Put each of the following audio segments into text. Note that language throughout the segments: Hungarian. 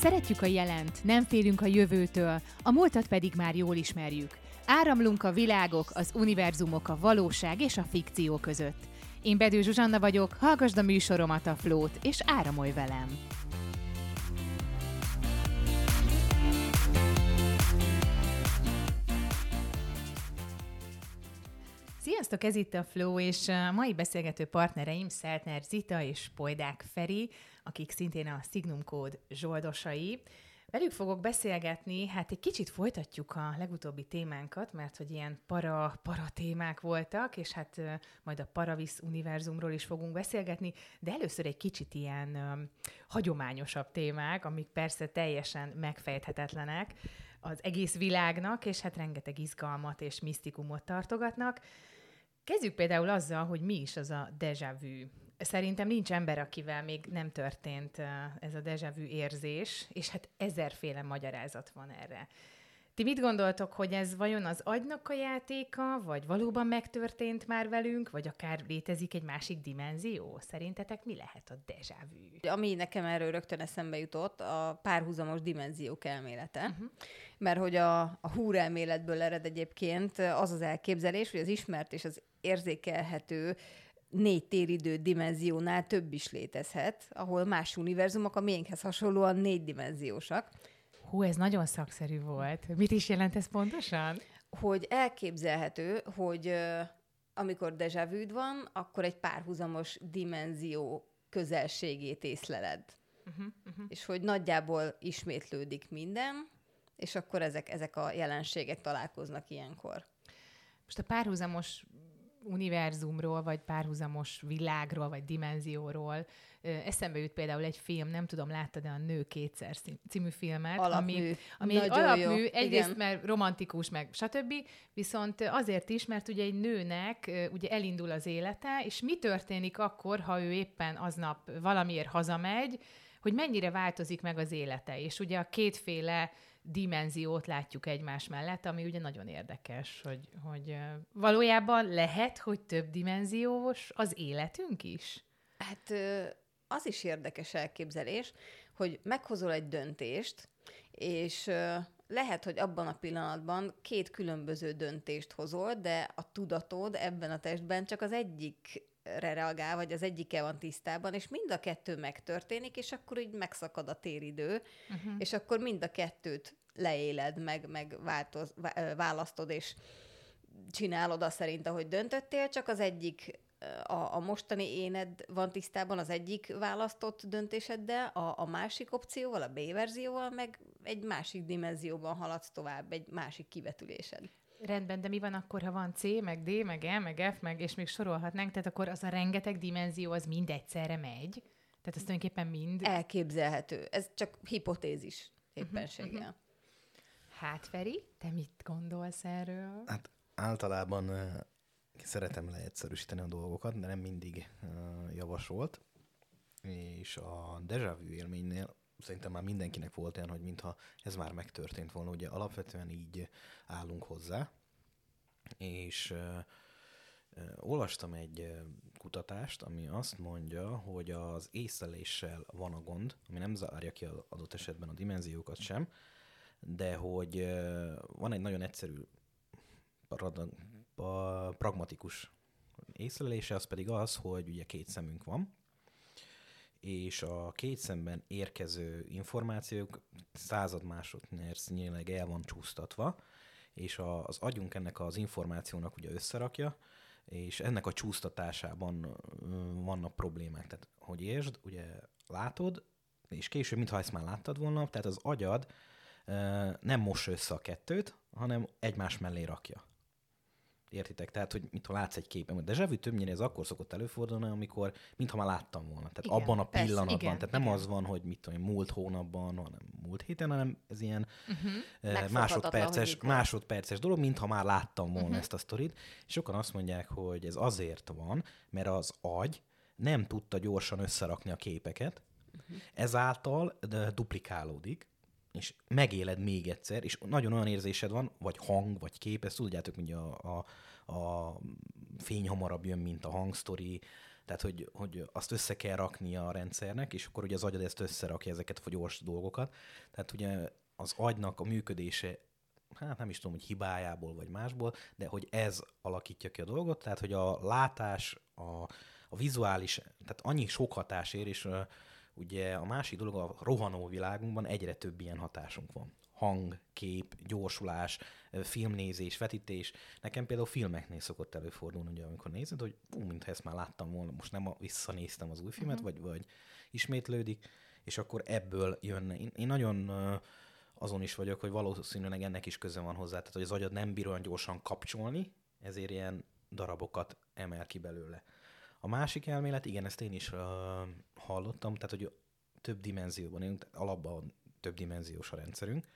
Szeretjük a jelent, nem félünk a jövőtől, a múltat pedig már jól ismerjük. Áramlunk a világok, az univerzumok, a valóság és a fikció között. Én Bedő Zsuzsanna vagyok, hallgasd a műsoromat a Flót, és áramolj velem! Sziasztok, ez itt a Flow, és a mai beszélgető partnereim Szeltner Zita és Pojdák Feri, akik szintén a Signum Code zsoldosai. Velük fogok beszélgetni, hát egy kicsit folytatjuk a legutóbbi témánkat, mert hogy ilyen para, para témák voltak, és hát majd a Paravis univerzumról is fogunk beszélgetni, de először egy kicsit ilyen hagyományosabb témák, amik persze teljesen megfejthetetlenek az egész világnak, és hát rengeteg izgalmat és misztikumot tartogatnak. Kezdjük például azzal, hogy mi is az a déjà vu. Szerintem nincs ember, akivel még nem történt ez a déjà vu érzés, és hát ezerféle magyarázat van erre. Ti mit gondoltok, hogy ez vajon az agynak a játéka, vagy valóban megtörtént már velünk, vagy akár létezik egy másik dimenzió? Szerintetek mi lehet a déjà vu? Ami nekem erről rögtön eszembe jutott, a párhuzamos dimenziók elmélete. Uh-huh. Mert hogy a, a húrelméletből ered egyébként az az elképzelés, hogy az ismert és az érzékelhető négy téridő dimenziónál több is létezhet, ahol más univerzumok a miénkhez hasonlóan négy dimenziósak. Hú, ez nagyon szakszerű volt. Mit is jelent ez pontosan? Hogy elképzelhető, hogy amikor dejavűd van, akkor egy párhuzamos dimenzió közelségét észleled. Uh-huh, uh-huh. És hogy nagyjából ismétlődik minden, és akkor ezek, ezek a jelenségek találkoznak ilyenkor. Most a párhuzamos univerzumról, vagy párhuzamos világról, vagy dimenzióról. Eszembe jut például egy film, nem tudom, láttad de a Nő kétszer című filmet, alapmű. ami, ami egy alapmű, jó. egyrészt Igen. mert romantikus, meg stb., viszont azért is, mert ugye egy nőnek ugye elindul az élete, és mi történik akkor, ha ő éppen aznap valamiért hazamegy, hogy mennyire változik meg az élete. És ugye a kétféle dimenziót látjuk egymás mellett, ami ugye nagyon érdekes, hogy, hogy valójában lehet, hogy több dimenziós az életünk is? Hát az is érdekes elképzelés, hogy meghozol egy döntést, és lehet, hogy abban a pillanatban két különböző döntést hozol, de a tudatod ebben a testben csak az egyik reagál, vagy az egyike van tisztában, és mind a kettő megtörténik, és akkor így megszakad a téridő, uh-huh. és akkor mind a kettőt leéled, meg, meg változ, választod, és csinálod azt szerint, ahogy döntöttél, csak az egyik a, a mostani éned van tisztában az egyik választott döntéseddel, a, a másik opcióval, a B verzióval, meg egy másik dimenzióban haladsz tovább, egy másik kivetülésed. Rendben, de mi van akkor, ha van C, meg D, meg E, meg F, meg, és még sorolhatnánk, tehát akkor az a rengeteg dimenzió, az mind egyszerre megy? Tehát ez tulajdonképpen mind... Elképzelhető. Ez csak hipotézis éppenséggel. Uh-huh, uh-huh. Hát, Feri, te mit gondolsz erről? Hát általában uh, szeretem leegyszerűsíteni a dolgokat, de nem mindig uh, javasolt. És a déjà vu élménynél szerintem már mindenkinek volt olyan, hogy mintha ez már megtörtént volna. Ugye alapvetően így állunk hozzá, és olvastam egy kutatást, ami azt mondja, hogy az észleléssel van a gond, ami nem zárja ki az adott esetben a dimenziókat sem, de hogy van egy nagyon egyszerű pragmatikus észlelése, az pedig az, hogy ugye két szemünk van, és a két szemben érkező információk század másodpercnyileg el van csúsztatva, és az agyunk ennek az információnak ugye összerakja, és ennek a csúsztatásában vannak problémák. Tehát, hogy értsd, ugye látod, és később, mintha ezt már láttad volna, tehát az agyad nem mossa össze a kettőt, hanem egymás mellé rakja. Értitek? Tehát, hogy mintha látsz egy képen. De zsevű többnyire ez akkor szokott előfordulni, amikor mintha már láttam volna. Tehát igen, abban a pillanatban. Persze, igen, tehát nem igen. az van, hogy mit tudom, múlt hónapban, hanem múlt héten, hanem ez ilyen uh-huh. másodperces, másodperces dolog, mintha már láttam volna uh-huh. ezt a sztorit. És sokan azt mondják, hogy ez azért van, mert az agy nem tudta gyorsan összerakni a képeket, uh-huh. ezáltal duplikálódik, és megéled még egyszer, és nagyon olyan érzésed van, vagy hang, vagy kép, ezt tudjátok, hogy a, a, a fény hamarabb jön, mint a hangsztori, Tehát, hogy, hogy azt össze kell raknia a rendszernek, és akkor ugye az agyad ezt összerakja ezeket a gyors dolgokat. Tehát ugye az agynak a működése hát nem is tudom, hogy hibájából vagy másból, de hogy ez alakítja ki a dolgot, tehát hogy a látás, a, a vizuális, tehát annyi sok hatás ér, és ugye a másik dolog a rohanó világunkban egyre több ilyen hatásunk van. Hang, kép, gyorsulás, filmnézés, vetítés. Nekem például filmeknél szokott előfordulni, ugye, amikor nézed, hogy ú, mintha ezt már láttam volna, most nem a, visszanéztem az új filmet, uh-huh. vagy, vagy ismétlődik, és akkor ebből jönne. Én, én nagyon uh, azon is vagyok, hogy valószínűleg ennek is köze van hozzá, tehát hogy az agyad nem bír olyan gyorsan kapcsolni, ezért ilyen darabokat emel ki belőle. A másik elmélet, igen, ezt én is uh, hallottam, tehát hogy több dimenzióban élünk, alapban több dimenziós a rendszerünk,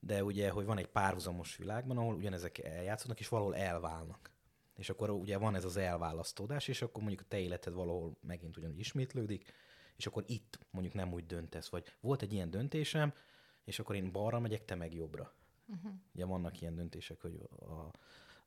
de ugye, hogy van egy párhuzamos világban, ahol ugyanezek eljátszódnak, és valahol elválnak. És akkor ugye van ez az elválasztódás, és akkor mondjuk a te életed valahol megint ugyanúgy ismétlődik, és akkor itt mondjuk nem úgy döntesz, vagy volt egy ilyen döntésem, és akkor én balra megyek, te meg jobbra. Uh-huh. Ugye vannak ilyen döntések, hogy, a,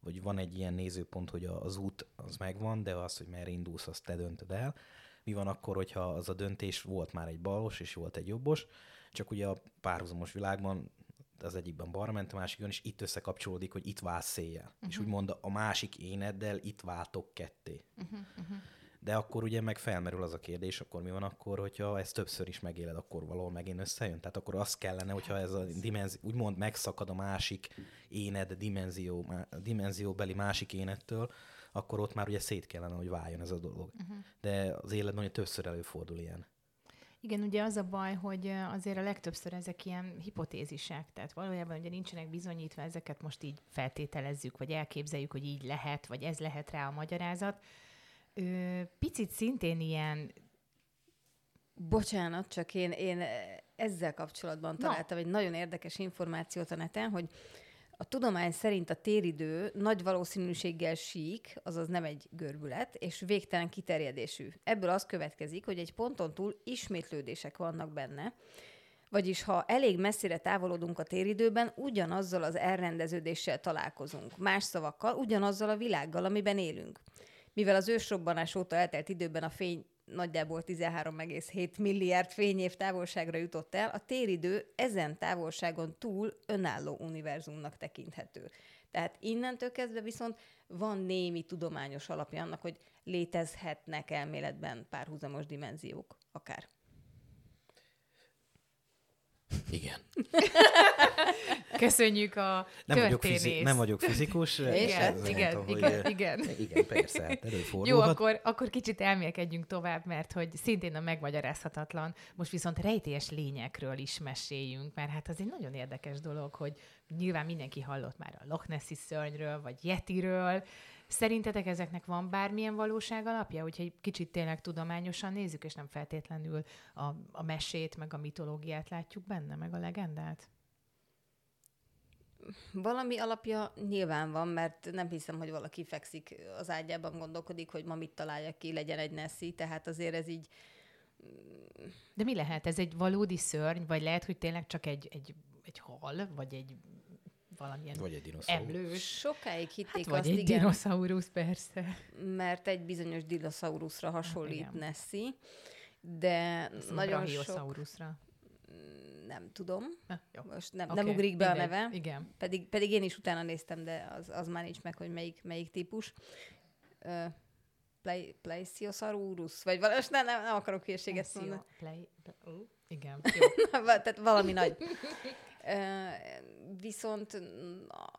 vagy van egy ilyen nézőpont, hogy az út az megvan, de az, hogy merre indulsz, azt te döntöd el. Mi van akkor, hogyha az a döntés volt már egy balos, és volt egy jobbos, csak ugye a párhuzamos világban az egyikben balra ment, a másikon, és itt összekapcsolódik, hogy itt válsz széjjel. Uh-huh. És úgymond a másik éneddel itt váltok ketté. Uh-huh, uh-huh. De akkor ugye meg felmerül az a kérdés, akkor mi van akkor, hogyha ezt többször is megéled, akkor valahol megint összejön? Tehát akkor az kellene, hogyha ez a dimenzió, úgymond megszakad a másik éned dimenzió, dimenzióbeli másik énettől, akkor ott már ugye szét kellene, hogy váljon ez a dolog. Uh-huh. De az életben ugye többször előfordul ilyen. Igen, ugye az a baj, hogy azért a legtöbbször ezek ilyen hipotézisek, tehát valójában ugye nincsenek bizonyítva, ezeket most így feltételezzük, vagy elképzeljük, hogy így lehet, vagy ez lehet rá a magyarázat. Ö, picit szintén ilyen... Bocsánat, csak én, én ezzel kapcsolatban találtam no. egy nagyon érdekes információt a neten, hogy a tudomány szerint a téridő nagy valószínűséggel sík, azaz nem egy görbület, és végtelen kiterjedésű. Ebből az következik, hogy egy ponton túl ismétlődések vannak benne, vagyis ha elég messzire távolodunk a téridőben, ugyanazzal az elrendeződéssel találkozunk. Más szavakkal, ugyanazzal a világgal, amiben élünk. Mivel az ősrobbanás óta eltelt időben a fény nagyjából 13,7 milliárd fényév távolságra jutott el, a téridő ezen távolságon túl önálló univerzumnak tekinthető. Tehát innentől kezdve viszont van némi tudományos alapja annak, hogy létezhetnek elméletben párhuzamos dimenziók akár. Igen. Köszönjük a nem vagyok, fizi- nem vagyok fizikus. igen, igen, tudom, igen, hogy, igen. Igen, persze, hát előfordulhat. Jó, akkor, akkor kicsit elmélkedjünk tovább, mert hogy szintén a megmagyarázhatatlan, most viszont rejtélyes lényekről is meséljünk, mert hát az egy nagyon érdekes dolog, hogy nyilván mindenki hallott már a Loch Nessi szörnyről, vagy Yetiről, Szerintetek ezeknek van bármilyen valóság alapja, hogyha egy kicsit tényleg tudományosan nézzük, és nem feltétlenül a, a mesét, meg a mitológiát látjuk benne, meg a legendát? Valami alapja nyilván van, mert nem hiszem, hogy valaki fekszik az ágyában, gondolkodik, hogy ma mit találja ki, legyen egy Nessi, tehát azért ez így... De mi lehet? Ez egy valódi szörny, vagy lehet, hogy tényleg csak egy, egy, egy hal, vagy egy valamilyen vagy egy dinoszaurusz. emlős. Sokáig hitték hát, vagy azt, egy igen, dinoszaurusz, persze. mert egy bizonyos dinoszauruszra hasonlít hát, Nessie, de Azt nagyon sok... Nem tudom. Na, jó. Most nem, okay. nem ugrik be Mindegy. a neve. Igen. Pedig, pedig én is utána néztem, de az, az már nincs meg, hogy melyik, melyik típus. Uh, Play, Plesiosaurus, vagy valami, nem, nem, nem akarok hülyeséget mondani. Play, uh, igen, jó. Tehát valami nagy. Viszont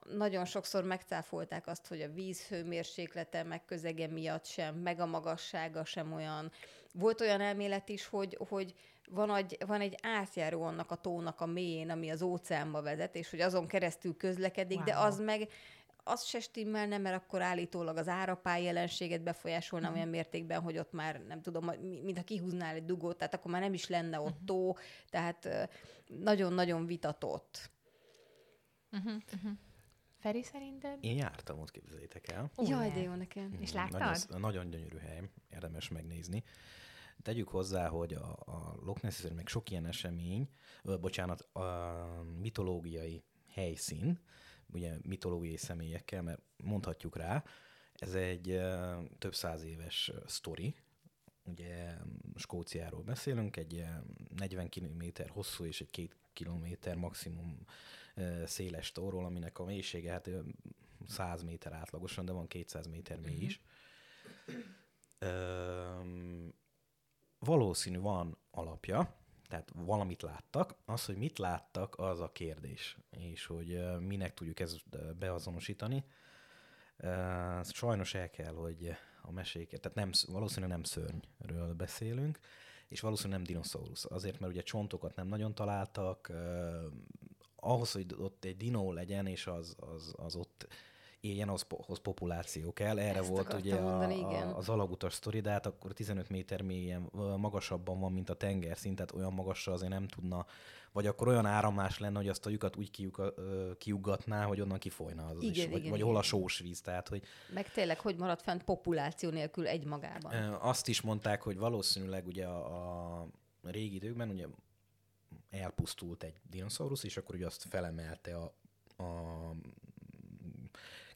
nagyon sokszor megcáfolták azt, hogy a víz hőmérséklete, meg közege miatt sem, meg a magassága sem olyan. Volt olyan elmélet is, hogy, hogy van, egy, van egy átjáró annak a tónak a mélyén, ami az óceánba vezet, és hogy azon keresztül közlekedik, wow. de az meg az se stimmelne, mert akkor állítólag az árapály jelenséget befolyásolna uh-huh. olyan mértékben, hogy ott már nem tudom, mintha kihúznál egy dugót, tehát akkor már nem is lenne ott uh-huh. tó, tehát nagyon-nagyon vitatott. Uh-huh. Uh-huh. Feri, szerinted? Én jártam ott, képzeljétek el. Jaj, de jó nekem. Mm, És láttad? Nagyon, nagyon gyönyörű hely, érdemes megnézni. Tegyük hozzá, hogy a, a Loch Ness meg sok ilyen esemény, ö, bocsánat, a mitológiai helyszín, ugye mitológiai személyekkel, mert mondhatjuk rá, Ez egy ö, több száz éves sztori. Ugye Skóciáról beszélünk, egy ö, 40 km hosszú és egy 2 km maximum széles tóról, aminek a mélysége hát ö, 100 méter átlagosan, de van 200 méter mély is. Öm, valószínű van alapja, tehát valamit láttak. Az, hogy mit láttak, az a kérdés, és hogy minek tudjuk ezt beazonosítani. Sajnos el kell, hogy a meséket, tehát nem, sz- valószínűleg nem szörnyről beszélünk, és valószínűleg nem dinoszaurusz. Azért, mert ugye csontokat nem nagyon találtak, ahhoz, hogy ott egy dinó legyen, és az, az, az ott ahhoz populáció kell. Erre Ezt volt ugye a, mondani, igen. a, az alagutas sztori, de hát akkor 15 méter mélyen magasabban van, mint a tengerszint, tehát olyan magasra azért nem tudna, vagy akkor olyan áramlás lenne, hogy azt a lyukat úgy kiuga, ö, kiugatná, hogy onnan kifolyna az Igen, is, vagy, igen, vagy igen. hol a sós víz, tehát hogy Meg tényleg, hogy maradt fent populáció nélkül egy magában. Ö, Azt is mondták, hogy valószínűleg ugye a, a régi időkben ugye elpusztult egy dinoszaurusz, és akkor ugye azt felemelte a, a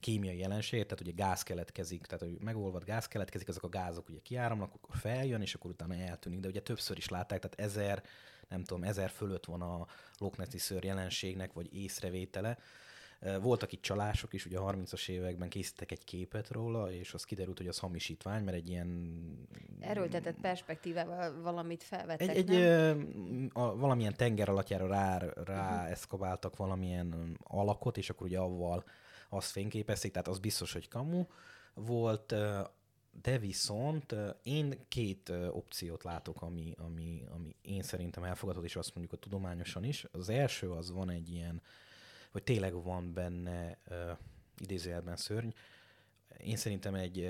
kémiai jelenség, tehát ugye gáz keletkezik, tehát hogy megolvad gáz keletkezik, ezek a gázok ugye kiáramlanak, akkor feljön, és akkor utána eltűnik, de ugye többször is látták, tehát ezer, nem tudom, ezer fölött van a Loch Nessi szőr jelenségnek, vagy észrevétele. Voltak itt csalások is, ugye a 30-as években készítettek egy képet róla, és az kiderült, hogy az hamisítvány, mert egy ilyen Erőltetett perspektívával valamit felvettek, egy, egy nem? ö, a, valamilyen tenger alattjára rá, rá uh-huh. eszkabáltak valamilyen alakot, és akkor ugye avval azt fényképezték, tehát az biztos, hogy kamu volt, de viszont én két opciót látok, ami, ami, ami én szerintem elfogadható, és azt mondjuk a tudományosan is. Az első az van egy ilyen, hogy tényleg van benne idézőjelben szörny. Én szerintem egy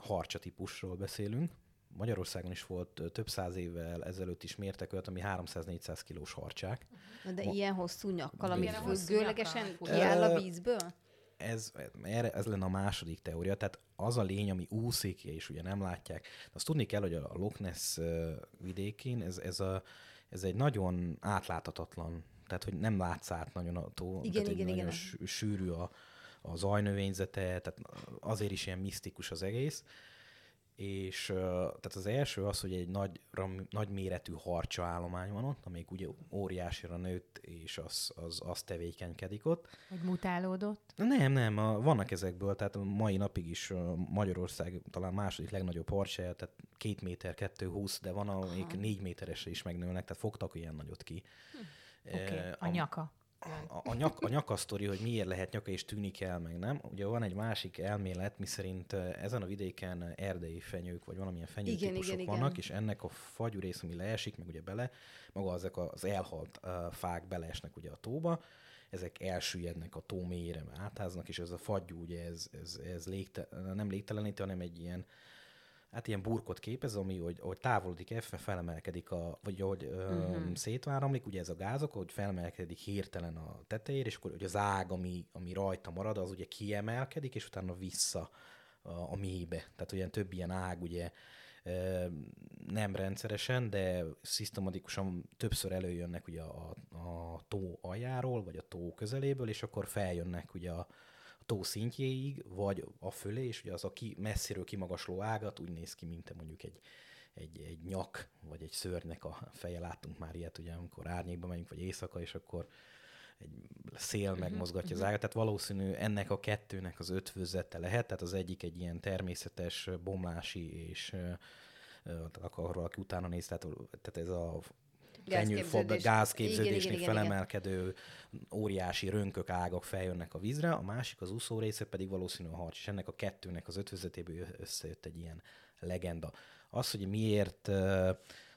harcsa típusról beszélünk, Magyarországon is volt több száz évvel ezelőtt is mértek olyat, ami 300-400 kilós harcsák. Na de Ma- ilyen hosszú nyakkal, amit Igen, a hosszú függőlegesen kiáll a vízből? Ez, ez lenne a második teória, tehát az a lény, ami úszik, és ugye nem látják. Azt tudni kell, hogy a Loch Ness vidékén ez, ez, a, ez egy nagyon átláthatatlan, tehát hogy nem látsz át nagyon a tó, Igen, tehát egy igen, nagyon igen. sű- sűrű a, a zajnövényzete, tehát azért is ilyen misztikus az egész. És tehát az első az, hogy egy nagy, ram, nagy méretű harcsa állomány van ott, amelyik ugye óriásira nőtt, és az, az, az tevékenykedik ott. Hogy mutálódott. Nem, nem, a, vannak ezekből, tehát a mai napig is a Magyarország talán második legnagyobb harcsája, tehát két méter, kettő húsz, de van, amik négy méteresre is megnőnek, tehát fogtak ilyen nagyot ki. Oké, okay. Eh, a nyaka. A, a, nyak, a nyakasztori, hogy miért lehet nyaka és tűnik el, meg nem. Ugye van egy másik elmélet, miszerint eh, ezen a vidéken erdei fenyők, vagy valamilyen fenyőtípusok igen, vannak, igen. és ennek a fagyú rész, ami leesik, meg ugye bele, maga ezek az elhalt uh, fák beleesnek ugye a tóba, ezek elsüllyednek a tó mélyére, átáznak, és ez a fagyú, ugye ez, ez, ez légte, nem légteleníti, hanem egy ilyen hát ilyen burkot képez, ami, hogy, hogy távolodik fel- felemelkedik, a, vagy ahogy uh-huh. Mhm. szétváramlik, ugye ez a gázok, hogy felemelkedik hirtelen a tetejére, és akkor hogy az ág, ami, ami rajta marad, az ugye kiemelkedik, és utána vissza a, a mélybe. Tehát olyan több ilyen ág, ugye nem rendszeresen, de szisztematikusan többször előjönnek ugye a, a tó aljáról, vagy a tó közeléből, és akkor feljönnek ugye a tó szintjéig, vagy a fölé, és ugye az a ki, messziről kimagasló ágat úgy néz ki, mint mondjuk egy, egy, egy nyak, vagy egy szörnynek a feje. Láttunk már ilyet, ugye, amikor árnyékba megyünk, vagy éjszaka, és akkor egy szél megmozgatja az ágat, tehát valószínű ennek a kettőnek az ötvözete lehet, tehát az egyik egy ilyen természetes bomlási és tehát akkor valaki utána néz, tehát, tehát ez a Gázképződés. gázképződésnél igen, felemelkedő óriási rönkök, ágak feljönnek a vízre, a másik az úszó része pedig valószínű a harc, és ennek a kettőnek az ötvözetéből összejött egy ilyen legenda. Az, hogy miért ö,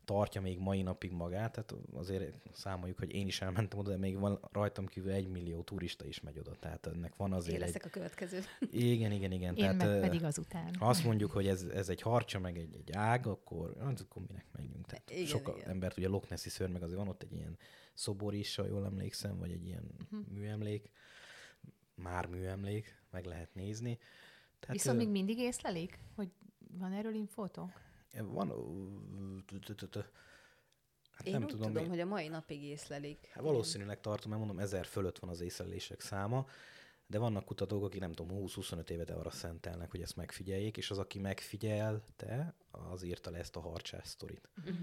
tartja még mai napig magát, tehát azért számoljuk, hogy én is elmentem oda, de még van rajtam kívül egy millió turista is megy oda, tehát ennek van Én azért egy... leszek a következő. Igen, igen, igen. Én tehát, meg pedig azután. ha azt mondjuk, hogy ez, ez egy harcsa, meg egy, egy ág, akkor, hát akkor minek menjünk. Tehát Igen, sok igen. embert, ugye Loch Nessi szörny, meg azért van ott egy ilyen szobor is, ha jól emlékszem, vagy egy ilyen uh-huh. műemlék, már műemlék, meg lehet nézni. Tehát, Viszont ö, még mindig észlelik, hogy van erről infótok? Van, hát Én nem úgy tudom, tudom, hogy a mai napig észlelik. Hát valószínűleg tartom, mert mondom, ezer fölött van az észlelések száma, de vannak kutatók, akik nem tudom, 20-25 évet arra szentelnek, hogy ezt megfigyeljék, és az, aki megfigyelte, az írta le ezt a harcsás sztorit. Uh-huh.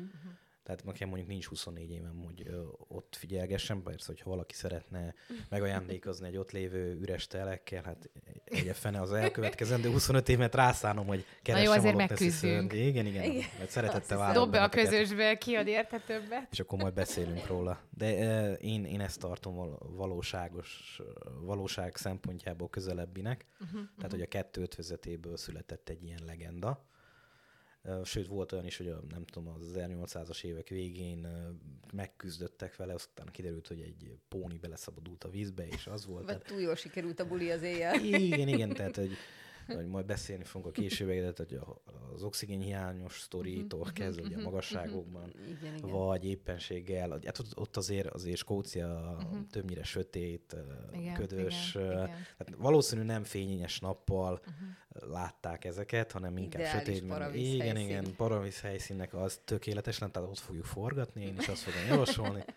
Tehát nekem mondjuk nincs 24 évem, hogy ö, ott figyelgessem. Persze, hogyha valaki szeretne megajándékozni egy ott lévő üres telekkel, hát egy fene az elkövetkezendő 25 évet rászánom, hogy keressem jó, azért a megküzdünk. Igen, igen. igen. Mert szeretettel várom Dob be a közösbe, ki ad érte többet. És akkor majd beszélünk róla. De e, én, én ezt tartom val- valóságos, valóság szempontjából közelebbinek. Uh-huh, Tehát, hogy a kettő ötvözetéből született egy ilyen legenda. Sőt, volt olyan is, hogy a, nem tudom, az 1800-as évek végén megküzdöttek vele, aztán kiderült, hogy egy póni beleszabadult a vízbe, és az volt. Vagy Tehát, túl jól sikerült a buli az éjjel. igen, igen, tehát, hogy, hogy majd beszélni fogunk a későbbiekben, tehát, hogy az oxigénhiányos sztoritól kezdve, ugye a magasságokban, Igen, igen. vagy éppenséggel, hát ott, ott azért, azért Skócia uh-huh. többnyire sötét, Igen, ködös, igen, igen. Tehát valószínű nem fényes nappal uh-huh. látták ezeket, hanem inkább Ideális sötét. paravíz Igen, helyszín. igen, paravíz helyszínnek az tökéletes lenne, tehát ott fogjuk forgatni, én is azt fogom javasolni.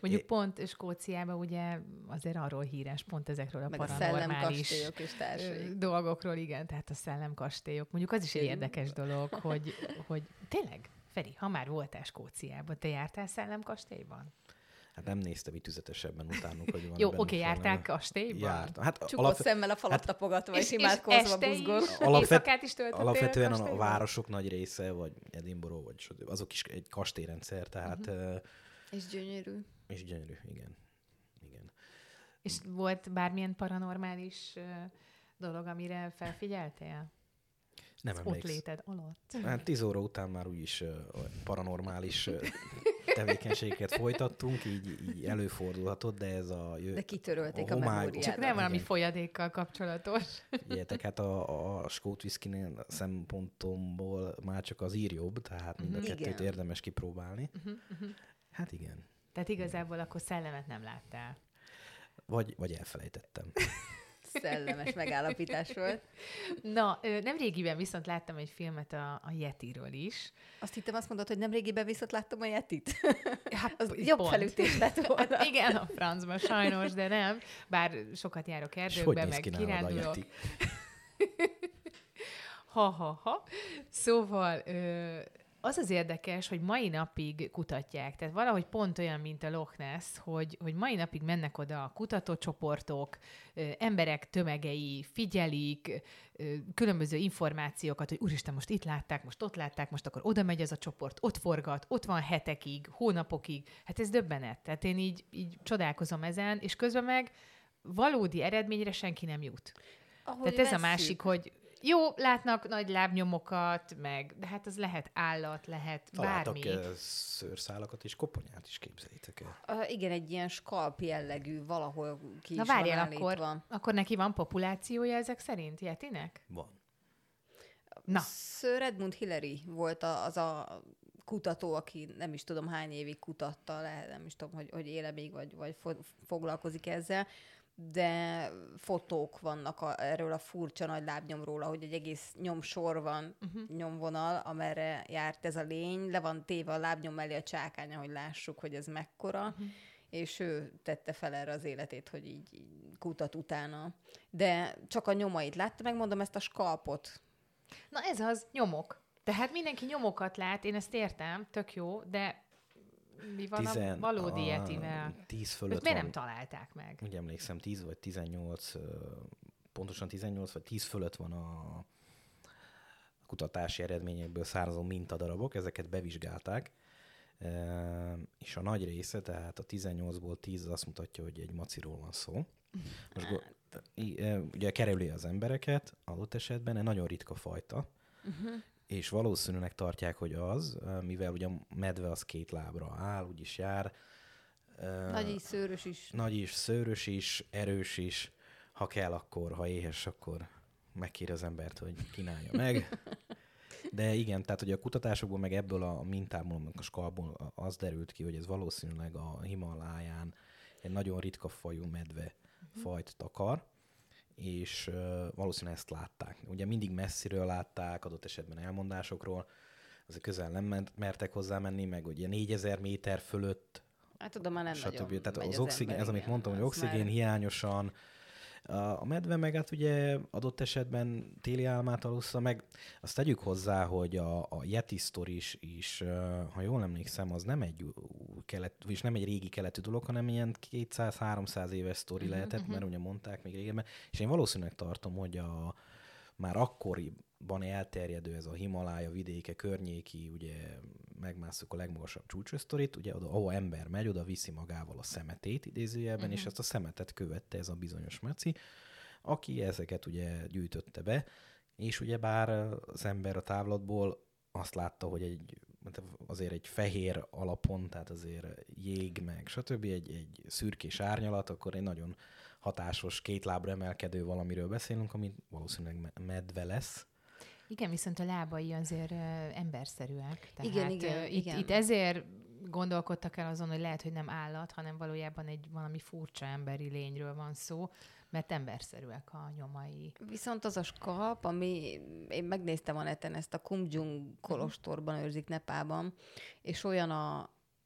Mondjuk pont Skóciában ugye azért arról híres, pont ezekről a Meg a paranormális szellemkastélyok és társai. dolgokról, igen, tehát a szellemkastélyok. Mondjuk az is egy érdekes dolog, hogy, hogy tényleg, Feri, ha már voltál Skóciában, te jártál szellemkastélyban? Hát nem néztem itt tüzetesebben utánuk, hogy van Jó, oké, jártál valami. kastélyban? Jártam. Hát Csukott alap, szemmel a falat hát- tapogatva, és, És, és imádkozva buzgol. Alapvet- éjszakát is Alapvetően a kastélyban? városok nagy része, vagy Edinburgh, vagy azok is egy kastélyrendszer, tehát uh-huh. És gyönyörű. És gyönyörű, igen. igen. És volt bármilyen paranormális dolog, amire felfigyeltél? Nem Az ott emlékszem. léted alatt? Hát 10 óra után már úgyis paranormális tevékenységeket folytattunk, így, így előfordulhatott, de ez a... Jö, De kitörölték a homály- memóriát. Csak nem valami igen. folyadékkal kapcsolatos. Figyeljetek, hát a, a skót szempontomból már csak az ír jobb, tehát mind a Mhm. kettőt Igen. érdemes kipróbálni. Hát igen. Tehát igazából akkor szellemet nem láttál. Vagy, vagy elfelejtettem. Szellemes megállapítás volt. Na, nem régiben viszont láttam egy filmet a, a Yetiről is. Azt hittem azt mondod, hogy nem régiben viszont láttam a Yetit. Hát, Az p- jobb pont. felütés lett volna. Hát igen, a francba sajnos, de nem. Bár sokat járok erdőkbe, meg kirándulok. Ha-ha-ha. Szóval ö, az az érdekes, hogy mai napig kutatják. Tehát valahogy pont olyan, mint a Loch Ness, hogy, hogy mai napig mennek oda a kutatócsoportok, emberek tömegei figyelik, különböző információkat, hogy úristen, most itt látták, most ott látták, most akkor oda megy ez a csoport, ott forgat, ott van hetekig, hónapokig. Hát ez döbbenet. Tehát én így, így csodálkozom ezen, és közben meg valódi eredményre senki nem jut. Ahogy Tehát ez a vesszük. másik, hogy jó, látnak nagy lábnyomokat, meg, de hát az lehet állat, lehet Találtak bármi. eh, szőrszálakat és koponyát is képzeljétek el. Uh, igen, egy ilyen skalp jellegű, valahol ki Na is várjál, van állítva. akkor, akkor neki van populációja ezek szerint, Yetinek? Van. Na, Sir Edmund Hillary volt a, az a kutató, aki nem is tudom hány évig kutatta, lehet, nem is tudom, hogy, hogy éle még, vagy, vagy fo- foglalkozik ezzel, de fotók vannak a, erről a furcsa nagy lábnyomról, hogy egy egész nyomsor van, uh-huh. nyomvonal, amerre járt ez a lény, le van téve a lábnyom mellé a csákánya, hogy lássuk, hogy ez mekkora, uh-huh. és ő tette fel erre az életét, hogy így, így kutat utána. De csak a nyomait látta, megmondom ezt a skalpot, na ez az, nyomok. Tehát mindenki nyomokat lát, én ezt értem, tök jó, de mi van a valódi Yetivel? 10 Őt fölött miért van. nem találták meg? Úgy emlékszem, 10 vagy 18, ö, pontosan 18 vagy 10 fölött van a kutatási eredményekből származó mintadarabok, ezeket bevizsgálták, és a nagy része, tehát a 18-ból 10 azt mutatja, hogy egy maciról van szó. Most go- i- ö, ugye kerüli az embereket, adott esetben egy nagyon ritka fajta, és valószínűleg tartják, hogy az, mivel ugye a medve az két lábra áll, úgyis jár, Nagy is, szőrös is. nagy is, szőrös is, erős is. Ha kell, akkor, ha éhes, akkor megkér az embert, hogy kínálja meg. De igen, tehát ugye a kutatásokból, meg ebből a mintából, a skalból az derült ki, hogy ez valószínűleg a Himaláján egy nagyon ritka fajú medve fajt takar, és valószínűleg ezt látták. Ugye mindig messziről látták, adott esetben elmondásokról, azért közel nem mertek hozzá menni, meg ugye 4000 méter fölött Hát tudom, már nem stb. nagyon Tehát az oxigén, ember, ez amit mondtam, hogy oxigén már- hiányosan, A medve meg hát ugye adott esetben téli álmát alussza, meg azt tegyük hozzá, hogy a, a Yeti sztori is, is, ha jól emlékszem, az nem egy kelet, és nem egy régi keletű dolog, hanem ilyen 200-300 éves sztori uh-huh, lehetett, uh-huh. mert ugye mondták még régebben, és én valószínűleg tartom, hogy a, már akkoriban elterjedő ez a Himalája vidéke környéki, ugye megmásszuk a legmagasabb csúcsösztorit, ugye oda, ahol ember megy, oda viszi magával a szemetét idézőjelben, uh-huh. és ezt a szemetet követte ez a bizonyos meci, aki ezeket ugye gyűjtötte be, és ugye bár az ember a távlatból azt látta, hogy egy azért egy fehér alapon, tehát azért jég meg, stb. egy, egy szürkés árnyalat, akkor egy nagyon hatásos, két lábra emelkedő valamiről beszélünk, ami valószínűleg medve lesz. Igen, viszont a lábai azért emberszerűek. Tehát, igen, igen, itt, igen. itt ezért gondolkodtak el azon, hogy lehet, hogy nem állat, hanem valójában egy valami furcsa emberi lényről van szó, mert emberszerűek a nyomai. Viszont az a skalp, ami én megnéztem a neten, ezt a Kumjung kolostorban őrzik Nepában, és olyan a,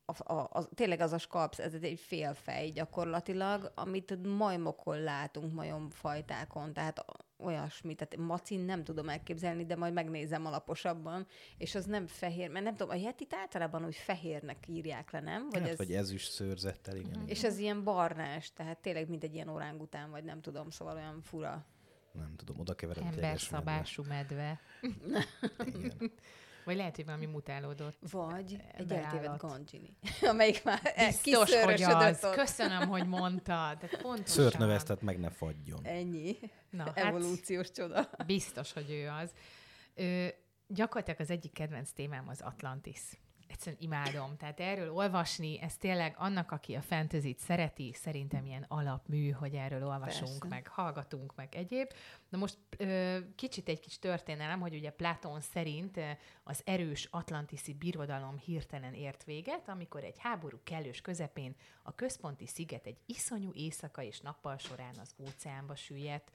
a, a, a, tényleg az a skalpsz, ez egy félfej gyakorlatilag, amit majmokon látunk, majomfajtákon, tehát olyasmi, tehát macin nem tudom elképzelni, de majd megnézem alaposabban, és az nem fehér, mert nem tudom, a jetit általában úgy fehérnek írják le, nem? Vagy, hát, ez... vagy ezüst szőrzettel, igen. Uh-huh. És ez ilyen barnás, tehát tényleg mint egy ilyen orángután, vagy nem tudom, szóval olyan fura. Nem tudom, oda kevered Emberszabású medve. medve. Igen. Vagy lehet, hogy valami mutálódott. Vagy egy eltévedt ganjini, amelyik már Biztos, hogy az. Ott. Köszönöm, hogy mondtad. Pontosan. Szőrt növesztett, meg ne fagyjon. Ennyi. Na, hát Evolúciós hát, csoda. Biztos, hogy ő az. Ö, gyakorlatilag az egyik kedvenc témám az Atlantis egyszerűen imádom. Tehát erről olvasni, ez tényleg annak, aki a fantasy szereti, szerintem ilyen alapmű, hogy erről olvasunk, Persze. meg hallgatunk, meg egyéb. Na most kicsit egy kis történelem, hogy ugye Platón szerint az erős atlantiszi birodalom hirtelen ért véget, amikor egy háború kellős közepén a központi sziget egy iszonyú éjszaka és nappal során az óceánba süllyedt,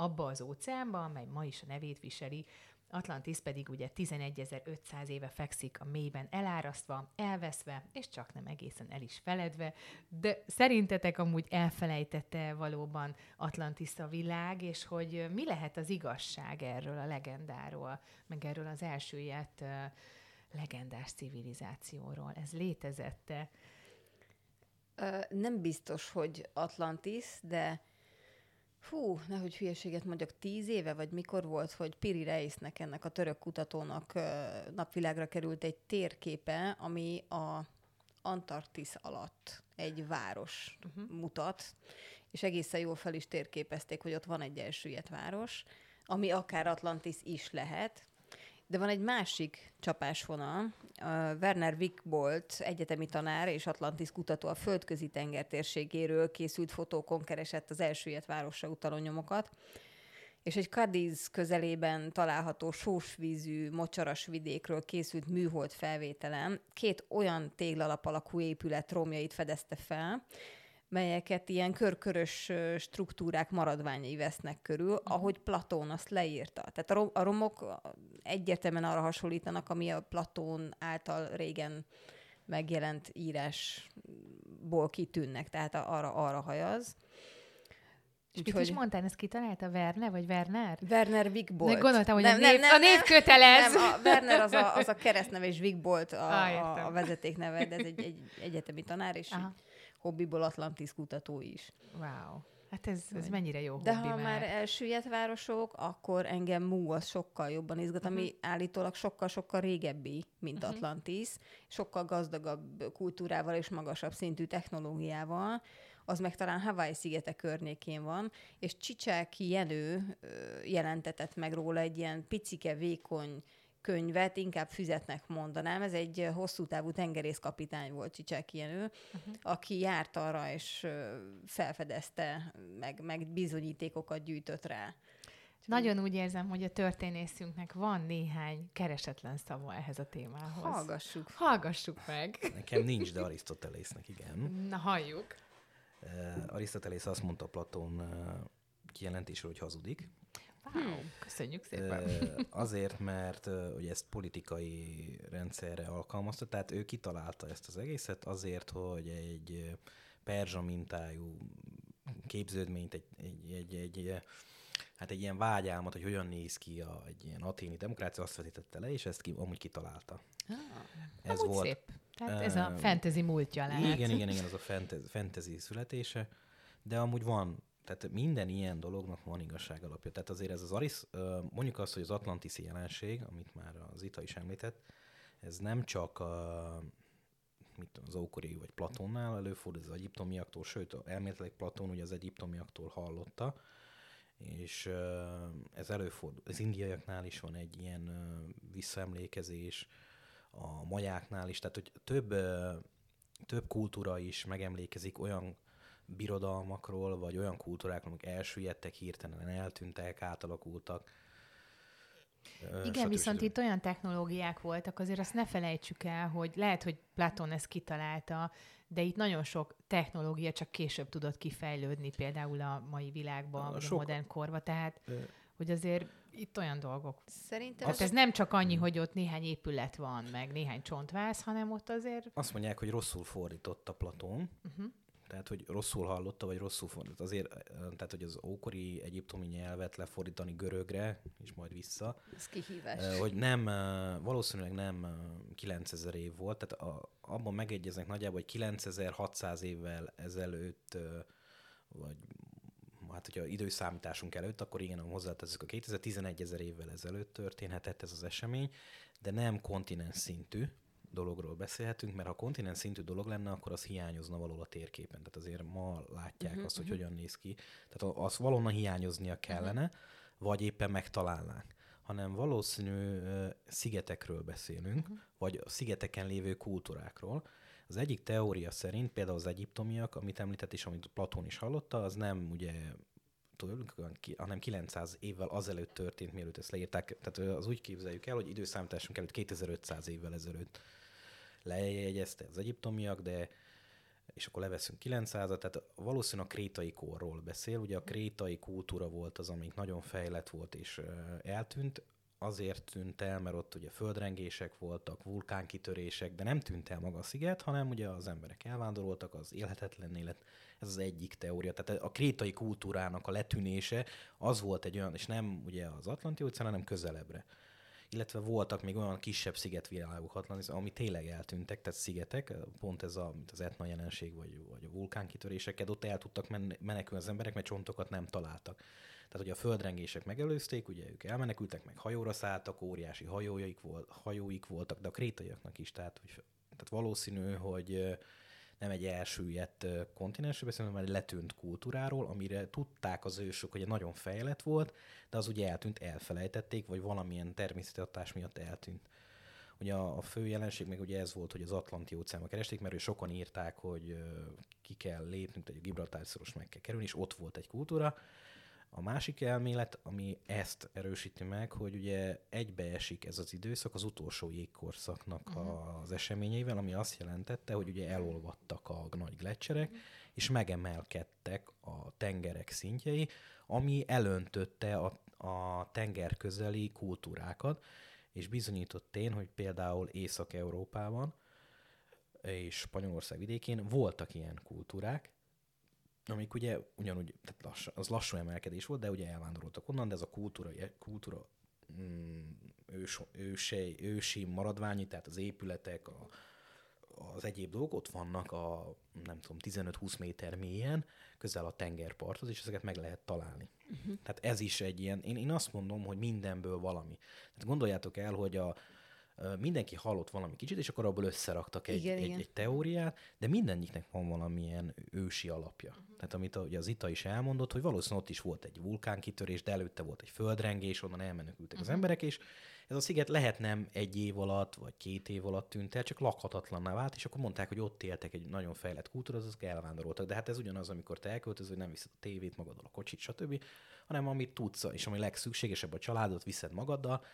abba az óceánba, amely ma is a nevét viseli, Atlantis pedig ugye 11.500 éve fekszik a mélyben elárasztva, elveszve, és csak nem egészen el is feledve, de szerintetek amúgy elfelejtette valóban Atlantis a világ, és hogy mi lehet az igazság erről a legendáról, meg erről az uh, legendás civilizációról? Ez létezette? Nem biztos, hogy Atlantis, de Fú, nehogy hülyeséget mondjak, tíz éve, vagy mikor volt, hogy Piri Reisnek, ennek a török kutatónak napvilágra került egy térképe, ami a Antarktisz alatt egy város uh-huh. mutat, és egészen jól fel is térképezték, hogy ott van egy elsüllyedt város, ami akár Atlantis is lehet, de van egy másik csapásvonal. Werner Wickbolt egyetemi tanár és Atlantis kutató a földközi tenger térségéről készült fotókon keresett az elsüllyedt városra utaló nyomokat, és egy Cadiz közelében található sósvízű, mocsaras vidékről készült műhold felvételen két olyan téglalap alakú épület romjait fedezte fel, melyeket ilyen körkörös struktúrák maradványai vesznek körül, uh-huh. ahogy Platón azt leírta. Tehát a, rom- a romok egyértelműen arra hasonlítanak, ami a Platón által régen megjelent írásból kitűnnek, tehát arra, arra hajaz. És mit is mondtál, ezt kitalálta Werner, vagy Werner? Werner Wigbolt. Gondoltam, hogy nem, a, név, nem, nem, a név kötelez. Nem, a Werner az a, az a keresztneve, és Wigbolt a, ah, a, a vezetékneve, de ez egy, egy egyetemi tanár, és Aha hobbiból Atlantis kutató is. Wow. Hát ez, ez mennyire jó De hobbi ha már elsüllyedt városok, akkor engem Mú az sokkal jobban izgat, uh-huh. ami mhm. állítólag sokkal-sokkal régebbi, mint uh-huh. Atlantis, sokkal gazdagabb kultúrával és magasabb szintű technológiával, az meg talán Hawaii szigete környékén van, és Csicsáki Jenő jelentetett meg róla egy ilyen picike, vékony könyvet inkább füzetnek mondanám. Ez egy hosszú távú tengerészkapitány volt Csicsák Jenő, uh-huh. aki járt arra és felfedezte, meg, meg bizonyítékokat gyűjtött rá. Nagyon úgy érzem, hogy a történészünknek van néhány keresetlen szava ehhez a témához. Hallgassuk. Hallgassuk meg. Nekem nincs, de Arisztotelésznek igen. Na, halljuk. Uh, Arisztotelész azt mondta Platón uh, kijelentésről, hogy hazudik. Wow, köszönjük szépen. Azért, mert ugye ezt politikai rendszerre alkalmazta, tehát ő kitalálta ezt az egészet azért, hogy egy perzsa mintájú képződményt, egy, egy, egy, egy, hát egy ilyen vágyálmat, hogy hogyan néz ki a, egy ilyen aténi demokrácia, azt vetítette le, és ezt ki, amúgy kitalálta. Ah, ez volt. Szép. Tehát ez a fantasy múltja lehet. Igen, igen, igen, az a fantasy, fantasy születése, de amúgy van, tehát minden ilyen dolognak van igazság alapja. Tehát azért ez az Aris, mondjuk azt, hogy az atlantiszi jelenség, amit már az Ita is említett, ez nem csak a, mit az ókori vagy Platonnál előfordul, az egyiptomiaktól, sőt, elméletileg Platón ugye az egyiptomiaktól hallotta, és ez előfordul. Az indiaiaknál is van egy ilyen visszaemlékezés, a majáknál is, tehát hogy több, több kultúra is megemlékezik olyan birodalmakról, vagy olyan kultúrákról, amik elsüllyedtek, hirtelen eltűntek, átalakultak. Igen, stb. viszont itt olyan technológiák voltak, azért azt ne felejtsük el, hogy lehet, hogy Platon ezt kitalálta, de itt nagyon sok technológia csak később tudott kifejlődni, például a mai világban, a vagy sok... a modern korba, tehát hogy azért itt olyan dolgok. Szerintem... Hát ez nem csak annyi, hogy ott néhány épület van, meg néhány csontváz, hanem ott azért... Azt mondják, hogy rosszul fordította Platón, uh-huh. Tehát, hogy rosszul hallotta, vagy rosszul fordított. Azért, tehát, hogy az ókori egyiptomi nyelvet lefordítani görögre, és majd vissza. Ez kihívás. Hogy nem, valószínűleg nem 9000 év volt, tehát a, abban megegyeznek nagyjából, hogy 9600 évvel ezelőtt, vagy hát hogyha időszámításunk előtt, akkor igen, hozzátezzük a 2011 ezer évvel ezelőtt történhetett ez az esemény, de nem kontinens szintű, dologról beszélhetünk, mert ha kontinens szintű dolog lenne, akkor az hiányozna valahol a térképen. Tehát azért ma látják uh-huh, azt, hogy uh-huh. hogyan néz ki. Tehát az valóban hiányoznia kellene, uh-huh. vagy éppen megtalálnánk hanem valószínű uh, szigetekről beszélünk, uh-huh. vagy a szigeteken lévő kultúrákról. Az egyik teória szerint, például az egyiptomiak, amit említett és amit Platón is hallotta, az nem ugye hanem 900 évvel azelőtt történt, mielőtt ezt leírták. Tehát az úgy képzeljük el, hogy időszámításunk előtt 2500 évvel ezelőtt lejegyezte az egyiptomiak, de és akkor leveszünk 900-at, tehát valószínűleg a krétai korról beszél. Ugye a krétai kultúra volt az, amik nagyon fejlett volt és eltűnt. Azért tűnt el, mert ott ugye földrengések voltak, vulkánkitörések, de nem tűnt el maga a sziget, hanem ugye az emberek elvándoroltak, az élhetetlen élet. Ez az egyik teória. Tehát a krétai kultúrának a letűnése az volt egy olyan, és nem ugye az Atlanti óceán, hanem közelebbre illetve voltak még olyan kisebb szigetvilágok ami tényleg eltűntek, tehát szigetek, pont ez a, az etna jelenség, vagy, vagy a vulkánkitöréseket, ott el tudtak men- menekülni az emberek, mert csontokat nem találtak. Tehát, hogy a földrengések megelőzték, ugye ők elmenekültek, meg hajóra szálltak, óriási hajóik, volt, hajóik voltak, de a krétaiaknak is, tehát, hogy, tehát valószínű, hogy nem egy elsüllyedt kontinensről beszélünk, hanem egy letűnt kultúráról, amire tudták az ősök, hogy nagyon fejlett volt, de az ugye eltűnt, elfelejtették, vagy valamilyen természeti hatás miatt eltűnt. Ugye a, a fő jelenség még ugye ez volt, hogy az Atlanti óceánba keresték, mert ő sokan írták, hogy ki kell lépnünk, hogy a Gibraltár szoros meg kell kerülni, és ott volt egy kultúra, a másik elmélet, ami ezt erősíti meg, hogy ugye egybeesik ez az időszak az utolsó jégkorszaknak uh-huh. az eseményeivel, ami azt jelentette, hogy ugye elolvadtak a nagy gletszerek, uh-huh. és megemelkedtek a tengerek szintjei, ami elöntötte a, a tenger közeli kultúrákat, és bizonyított én, hogy például Észak-Európában és Spanyolország vidékén voltak ilyen kultúrák, amik ugye ugyanúgy, tehát lass, az lassú emelkedés volt, de ugye elvándoroltak onnan, de ez a kultúra, kultúra mm, ős, ősei, ősi maradványi, tehát az épületek, a, az egyéb dolgok ott vannak a, nem tudom, 15-20 méter mélyen, közel a tengerparthoz, és ezeket meg lehet találni. Uh-huh. Tehát ez is egy ilyen, én, én azt mondom, hogy mindenből valami. Tehát gondoljátok el, hogy a, mindenki hallott valami kicsit, és akkor abból összeraktak egy, igen, egy, igen. egy teóriát, de mindeniknek van valamilyen ősi alapja. Uh-huh. Tehát amit a, ugye az Ita is elmondott, hogy valószínűleg ott is volt egy vulkánkitörés, de előtte volt egy földrengés, onnan elmenekültek uh-huh. az mhm. emberek, és ez a sziget lehet nem egy év alatt, vagy két év alatt tűnt el, csak lakhatatlanná vált, és akkor mondták, hogy ott éltek egy nagyon fejlett kultúra, azok elvándoroltak. De hát ez ugyanaz, amikor te elköltözöl, hogy nem viszed a tévét magaddal, a kocsit, stb., hanem amit tudsz, és ami legszükségesebb a családot viszed magaddal,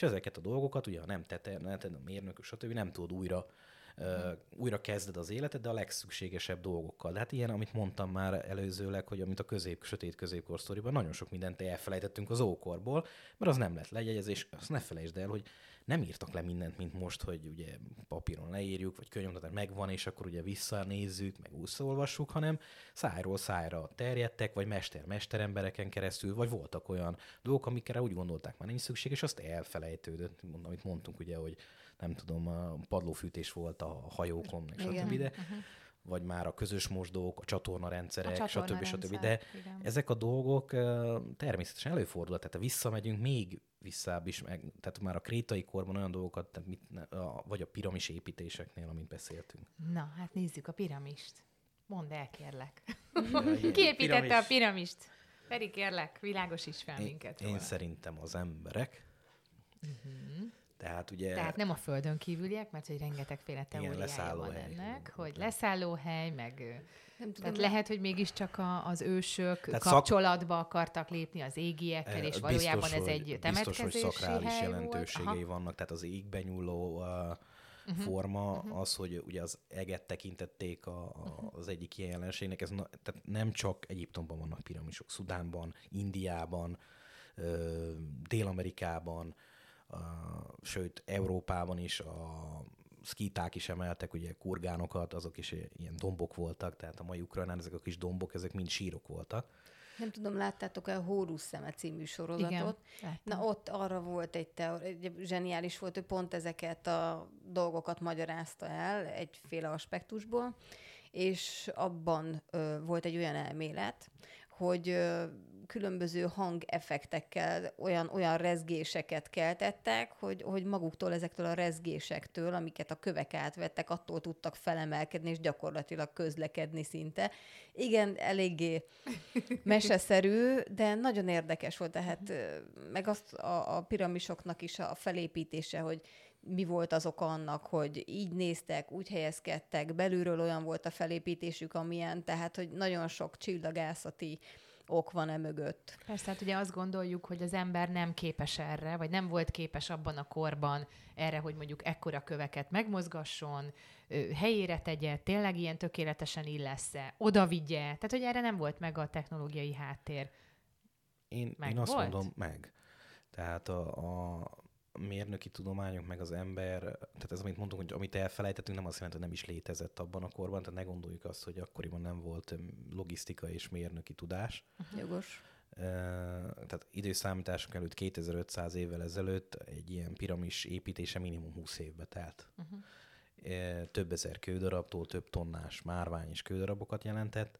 és ezeket a dolgokat, ugye ha nem tete, nem a mérnök, stb. nem tudod újra uh, újra kezded az életed, de a legszükségesebb dolgokkal. De hát ilyen, amit mondtam már előzőleg, hogy amit a közép, sötét középkor sztoriban, nagyon sok mindent elfelejtettünk az ókorból, mert az nem lett legyegyezés, azt ne felejtsd el, hogy nem írtak le mindent, mint most, hogy ugye papíron leírjuk, vagy könyvnyomtatás megvan, és akkor ugye visszanézzük, meg visszaolvassuk, hanem szájról szájra terjedtek, vagy mester-mesterembereken keresztül, vagy voltak olyan dolgok, amikre úgy gondolták, már nincs szükség, és azt elfelejtődött, amit mondtunk ugye, hogy nem tudom, a padlófűtés volt a hajókon, és stb. De, uh-huh vagy már a közös mosdók, a csatornarendszerek, a stb. stb. De igen. ezek a dolgok természetesen előfordulhat, tehát visszamegyünk még visszább is, meg, tehát már a krétai korban olyan dolgokat, tehát mit, a, vagy a piramis építéseknél, amit beszéltünk. Na, hát nézzük a piramist. Mondd el, kérlek. Ki építette a piramist? Pedig kérlek, világosíts fel minket. Én, én szerintem az emberek. Uh-huh. Tehát ugye... Tehát nem a földön kívüliek, mert hogy rengetegféle teóriája van hely. ennek, hogy leszállóhely, meg... Nem tudom, Tehát lehet, hogy mégiscsak a, az ősök Tehát kapcsolatba szak... akartak lépni az égiekkel, és biztos, valójában ez egy temetkezési Biztos, hogy szakrális jelentőségei volt. vannak, tehát az égben nyúló uh, uh-huh. forma uh-huh. az, hogy ugye az eget tekintették a, a, uh-huh. az egyik ilyen jelenségnek. Ez na, tehát nem csak Egyiptomban vannak piramisok, Szudánban, Indiában, uh, Dél-Amerikában, sőt Európában is a szkíták is emeltek, ugye kurgánokat, azok is ilyen dombok voltak, tehát a mai Ukrajnán ezek a kis dombok, ezek mind sírok voltak. Nem tudom, láttátok-e a Hórusz szeme című sorozatot? Igen, Na ott arra volt egy, teori, egy zseniális volt, hogy pont ezeket a dolgokat magyarázta el egyféle aspektusból, és abban ö, volt egy olyan elmélet, hogy ö, különböző hangeffektekkel olyan, olyan rezgéseket keltettek, hogy, hogy maguktól ezektől a rezgésektől, amiket a kövek átvettek, attól tudtak felemelkedni, és gyakorlatilag közlekedni szinte. Igen, eléggé meseszerű, de nagyon érdekes volt, tehát meg azt a, a piramisoknak is a felépítése, hogy mi volt az oka annak, hogy így néztek, úgy helyezkedtek, belülről olyan volt a felépítésük, amilyen, tehát, hogy nagyon sok csillagászati ok van-e mögött. Persze, hát ugye azt gondoljuk, hogy az ember nem képes erre, vagy nem volt képes abban a korban erre, hogy mondjuk ekkora köveket megmozgasson, helyére tegye, tényleg ilyen tökéletesen illesz-e, oda vigye. Tehát, hogy erre nem volt meg a technológiai háttér. Én, meg én azt volt? mondom, meg. Tehát a, a, mérnöki tudományok, meg az ember, tehát ez, amit mondtunk, hogy amit elfelejtettünk, nem azt jelenti, hogy nem is létezett abban a korban, tehát ne gondoljuk azt, hogy akkoriban nem volt logisztika és mérnöki tudás. Uh-huh. Jogos. tehát időszámítások előtt 2500 évvel ezelőtt egy ilyen piramis építése minimum 20 évbe telt. Uh-huh. több ezer kődarabtól több tonnás márvány és kődarabokat jelentett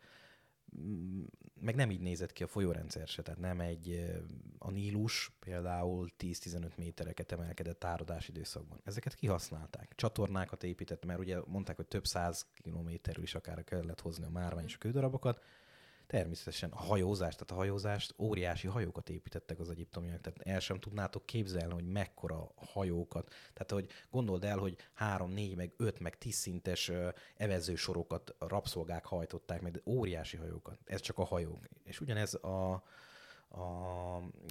meg nem így nézett ki a folyórendszer se, tehát nem egy, a Nílus például 10-15 métereket emelkedett áradás időszakban. Ezeket kihasználták. Csatornákat épített, mert ugye mondták, hogy több száz kilométerről is akár kellett hozni a márvány és a kődarabokat, Természetesen a hajózást, tehát a hajózást, óriási hajókat építettek az egyiptomiak, tehát el sem tudnátok képzelni, hogy mekkora hajókat. Tehát, hogy gondold el, hogy három, négy, meg öt, meg tíz szintes evezősorokat rabszolgák hajtották, meg óriási hajókat. Ez csak a hajók. És ugyanez a, a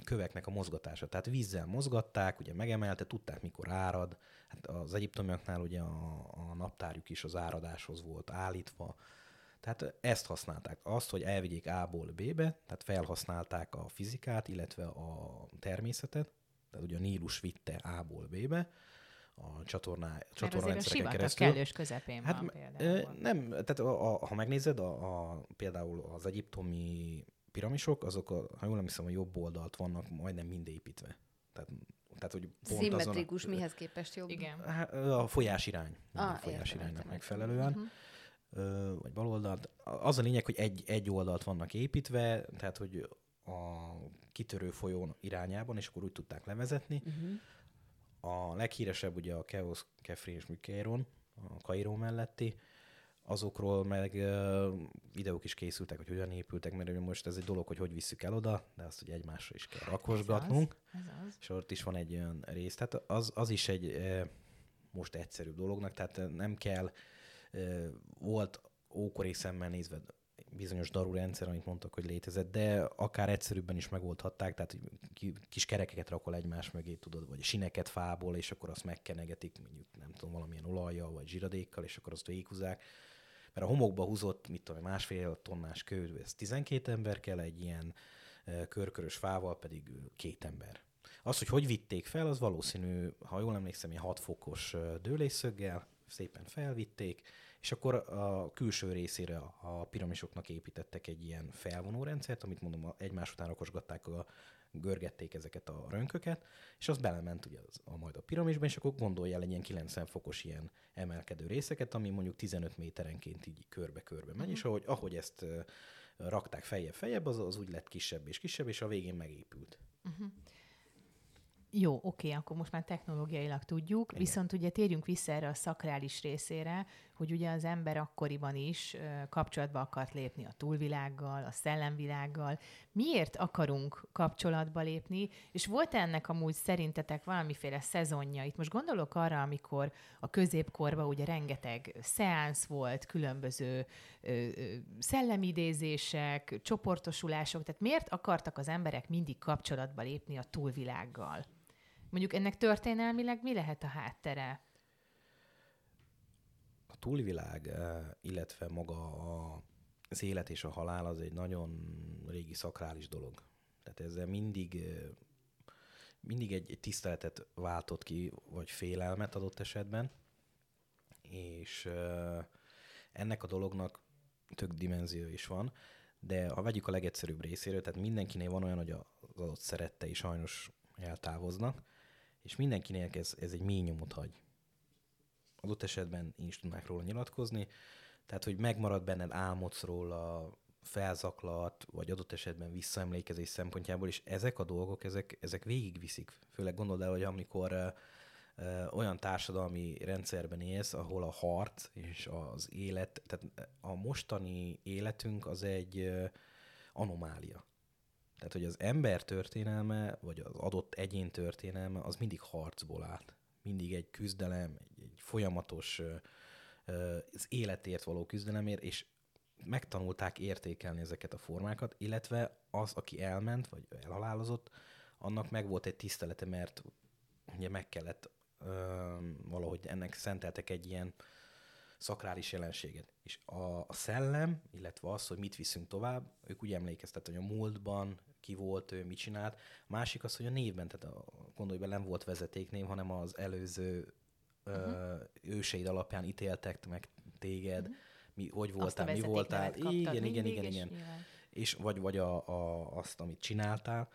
köveknek a mozgatása. Tehát vízzel mozgatták, ugye megemelte, tudták, mikor árad. Hát az egyiptomiaknál ugye a, a naptárjuk is az áradáshoz volt állítva. Tehát ezt használták. Azt, hogy elvigyék A-ból B-be, tehát felhasználták a fizikát, illetve a természetet, tehát ugye a Nílus vitte A-ból B-be, a csatorná, csatornarendszereken keresztül. kellős közepén hát, van például. Nem, tehát a, a, ha megnézed, a, a, például az egyiptomi piramisok, azok, a, ha jól nem hiszem, a jobb oldalt vannak majdnem mind építve. Tehát, tehát hogy pont Szimmetrikus, azon a, mihez képest jobb? Igen. A folyás irány. Ah, a folyás iránynak megfelelően. Uh-huh vagy baloldalt. Az a lényeg, hogy egy, egy oldalt vannak építve, tehát hogy a kitörő folyón irányában, és akkor úgy tudták levezetni. Uh-huh. A leghíresebb ugye a Keosz, Kefri és Mükeiron, a Kairó melletti, azokról meg uh, videók is készültek, hogy hogyan épültek, mert most ez egy dolog, hogy hogy visszük el oda, de azt ugye egymásra is kell rakosgatnunk. Ez az, ez az. És ott is van egy olyan rész. Tehát az, az is egy uh, most egyszerűbb dolognak, tehát nem kell volt ókori szemmel nézve bizonyos daru rendszer, amit mondtak, hogy létezett, de akár egyszerűbben is megoldhatták, tehát kis kerekeket rakol egymás mögé, tudod, vagy sineket fából, és akkor azt megkenegetik, mondjuk nem tudom, valamilyen olajjal, vagy zsiradékkal, és akkor azt végighúzzák. Mert a homokba húzott, mit tudom, másfél tonnás kő, ez 12 ember kell, egy ilyen körkörös fával pedig két ember. Az, hogy hogy vitték fel, az valószínű, ha jól emlékszem, ilyen 6 fokos dőlésszöggel szépen felvitték, és akkor a külső részére a piramisoknak építettek egy ilyen felvonó rendszert, amit mondom, egymás után rakosgatták a görgették ezeket a rönköket, és az belement ugye az, a, majd a piramisba, és akkor gondolja el egy ilyen 90 fokos ilyen emelkedő részeket, ami mondjuk 15 méterenként így körbe-körbe megy, és ahogy, ahogy ezt rakták feljebb-feljebb, az, az úgy lett kisebb és kisebb, és a végén megépült. Uh-huh. Jó, oké, akkor most már technológiailag tudjuk, Igen. viszont ugye térjünk vissza erre a szakrális részére, hogy ugye az ember akkoriban is kapcsolatba akart lépni a túlvilággal, a szellemvilággal. Miért akarunk kapcsolatba lépni, és volt ennek amúgy szerintetek valamiféle szezonja? Itt most gondolok arra, amikor a középkorban ugye rengeteg szeánsz volt, különböző ö, ö, szellemidézések, csoportosulások, tehát miért akartak az emberek mindig kapcsolatba lépni a túlvilággal? Mondjuk ennek történelmileg mi lehet a háttere? A túlvilág, eh, illetve maga a, az élet és a halál az egy nagyon régi szakrális dolog. Tehát ezzel mindig eh, mindig egy, egy tiszteletet váltott ki, vagy félelmet adott esetben, és eh, ennek a dolognak tök dimenzió is van, de ha vegyük a legegyszerűbb részéről, tehát mindenkinél van olyan, hogy az adott szerettei sajnos eltávoznak, és mindenkinél ez, ez egy mély nyomot hagy. Adott esetben én is tudnák róla nyilatkozni, tehát, hogy megmarad benned, álmodsz róla, felzaklat, vagy adott esetben visszaemlékezés szempontjából, és ezek a dolgok, ezek, ezek végigviszik. Főleg gondold el, hogy amikor olyan társadalmi rendszerben élsz, ahol a harc és az élet, tehát a mostani életünk az egy anomália. Tehát, hogy az ember történelme, vagy az adott egyén történelme, az mindig harcból állt. Mindig egy küzdelem, egy, egy folyamatos az életért való küzdelemért, és megtanulták értékelni ezeket a formákat, illetve az, aki elment, vagy elhalálozott, annak meg volt egy tisztelete, mert ugye meg kellett ö, valahogy ennek szenteltek egy ilyen szakrális jelenséget. És a, a szellem, illetve az, hogy mit viszünk tovább, ők úgy emlékeztet, hogy a múltban ki volt, ő mit csinált. Másik az, hogy a névben, tehát a, gondolj be, nem volt vezetéknév, hanem az előző uh-huh. ö, őseid alapján ítéltek meg téged, uh-huh. mi, hogy voltál, mi voltál. Igen, igen, igen, igen. És vagy, vagy a, a, azt, amit csináltál.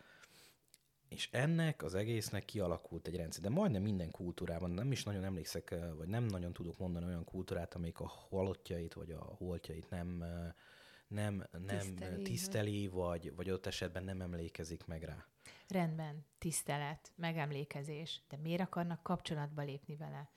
És ennek az egésznek kialakult egy rendszer. De majdnem minden kultúrában, nem is nagyon emlékszek, vagy nem nagyon tudok mondani olyan kultúrát, amelyik a halottjait, vagy a holtjait nem nem, nem tiszteli, tiszteli vagy, vagy ott esetben nem emlékezik meg rá. Rendben, tisztelet, megemlékezés, de miért akarnak kapcsolatba lépni vele?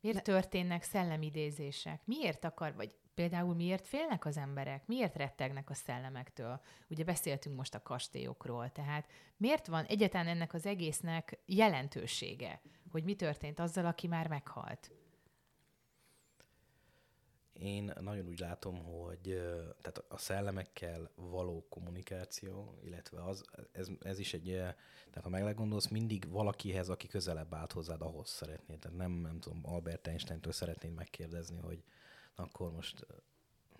Miért ne. történnek szellemidézések? Miért akar, vagy például miért félnek az emberek? Miért rettegnek a szellemektől? Ugye beszéltünk most a kastélyokról, tehát miért van egyáltalán ennek az egésznek jelentősége, hogy mi történt azzal, aki már meghalt? Én nagyon úgy látom, hogy tehát a szellemekkel való kommunikáció, illetve az, ez, ez is egy, tehát ha meglegondolsz, mindig valakihez, aki közelebb állt hozzád, ahhoz szeretnéd. Tehát nem, nem tudom, Albert Einstein-től szeretnéd megkérdezni, hogy akkor most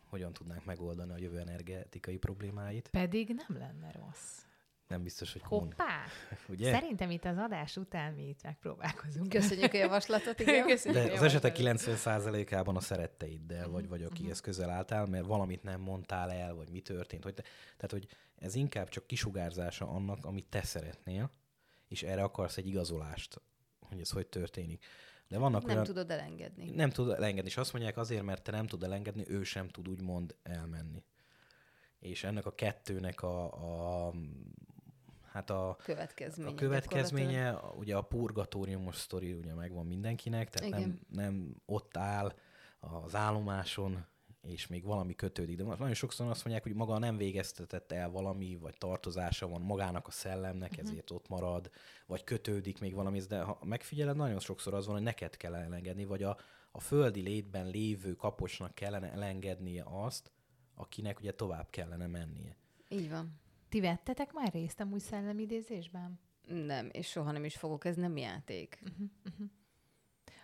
hogyan tudnánk megoldani a jövő energetikai problémáit. Pedig nem lenne rossz nem biztos, hogy Hoppá! Ugye? Szerintem itt az adás után mi itt megpróbálkozunk. Köszönjük a javaslatot, igen. Köszönjük De az esetek 90%-ában a szeretteiddel, vagy, vagy akihez uh-huh. közel álltál, mert valamit nem mondtál el, vagy mi történt. Hogy te, tehát, hogy ez inkább csak kisugárzása annak, amit te szeretnél, és erre akarsz egy igazolást, hogy ez hogy történik. De vannak nem olyan, tudod elengedni. Nem tudod elengedni, és azt mondják azért, mert te nem tudod elengedni, ő sem tud úgymond elmenni. És ennek a kettőnek a, a hát a következménye, a következménye ugye a purgatóriumos sztori ugye megvan mindenkinek, tehát nem, nem ott áll az állomáson, és még valami kötődik. De nagyon sokszor azt mondják, hogy maga nem végeztetett el valami, vagy tartozása van magának a szellemnek, uh-huh. ezért ott marad, vagy kötődik még valami, de ha megfigyeled, nagyon sokszor az van, hogy neked kell elengedni, vagy a, a földi létben lévő kapocsnak kellene elengednie azt, akinek ugye tovább kellene mennie. Így van. Ti vettetek már részt amúgy szellemidézésben? Nem, és soha nem is fogok, ez nem játék. Uh-huh, uh-huh.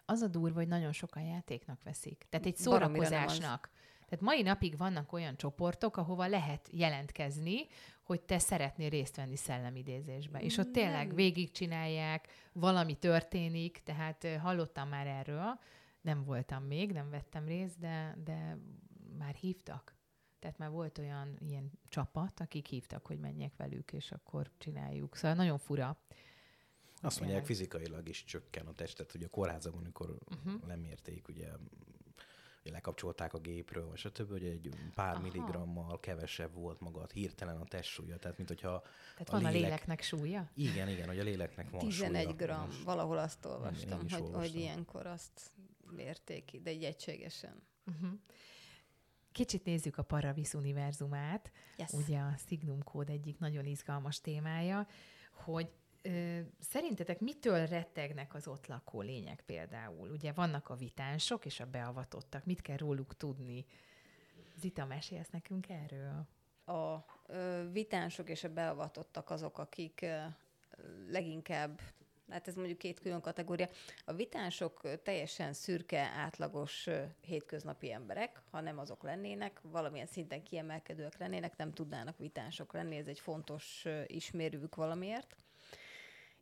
Az a durva, hogy nagyon sokan játéknak veszik. Tehát egy szórakozásnak. Tehát mai napig vannak olyan csoportok, ahova lehet jelentkezni, hogy te szeretnél részt venni szellemidézésbe. És ott tényleg Nem. végigcsinálják, valami történik, tehát hallottam már erről, nem voltam még, nem vettem részt, de, de már hívtak. Tehát már volt olyan ilyen csapat, akik hívtak, hogy menjek velük, és akkor csináljuk. Szóval nagyon fura. Azt mondják, Tényleg. fizikailag is csökken a testet, hogy a kórházakban, amikor uh-huh. lemérték, ugye, ugye lekapcsolták a gépről, vagy stb., hogy egy pár Aha. milligrammal kevesebb volt maga hirtelen a testsúlya, tehát mint hogyha Tehát A van a lélek- léleknek súlya? igen, igen, hogy a léleknek van 11 súlya. gram, Most- valahol azt olvastam, hogy, hogy olvastam. ilyenkor azt mérték de egy egységesen. Uh-huh. Kicsit nézzük a Paravis univerzumát. Yes. ugye a Signum kód egyik nagyon izgalmas témája, hogy ö, szerintetek mitől rettegnek az ott lakó lények például? Ugye vannak a vitánsok és a beavatottak, mit kell róluk tudni? Zita, mesélsz nekünk erről? a ö, vitánsok és a beavatottak azok, akik ö, leginkább, hát ez mondjuk két külön kategória. A vitánsok ö, teljesen szürke, átlagos hétköznapi emberek, ha nem azok lennének, valamilyen szinten kiemelkedőek lennének, nem tudnának vitánsok lenni, ez egy fontos ö, ismérvük valamiért.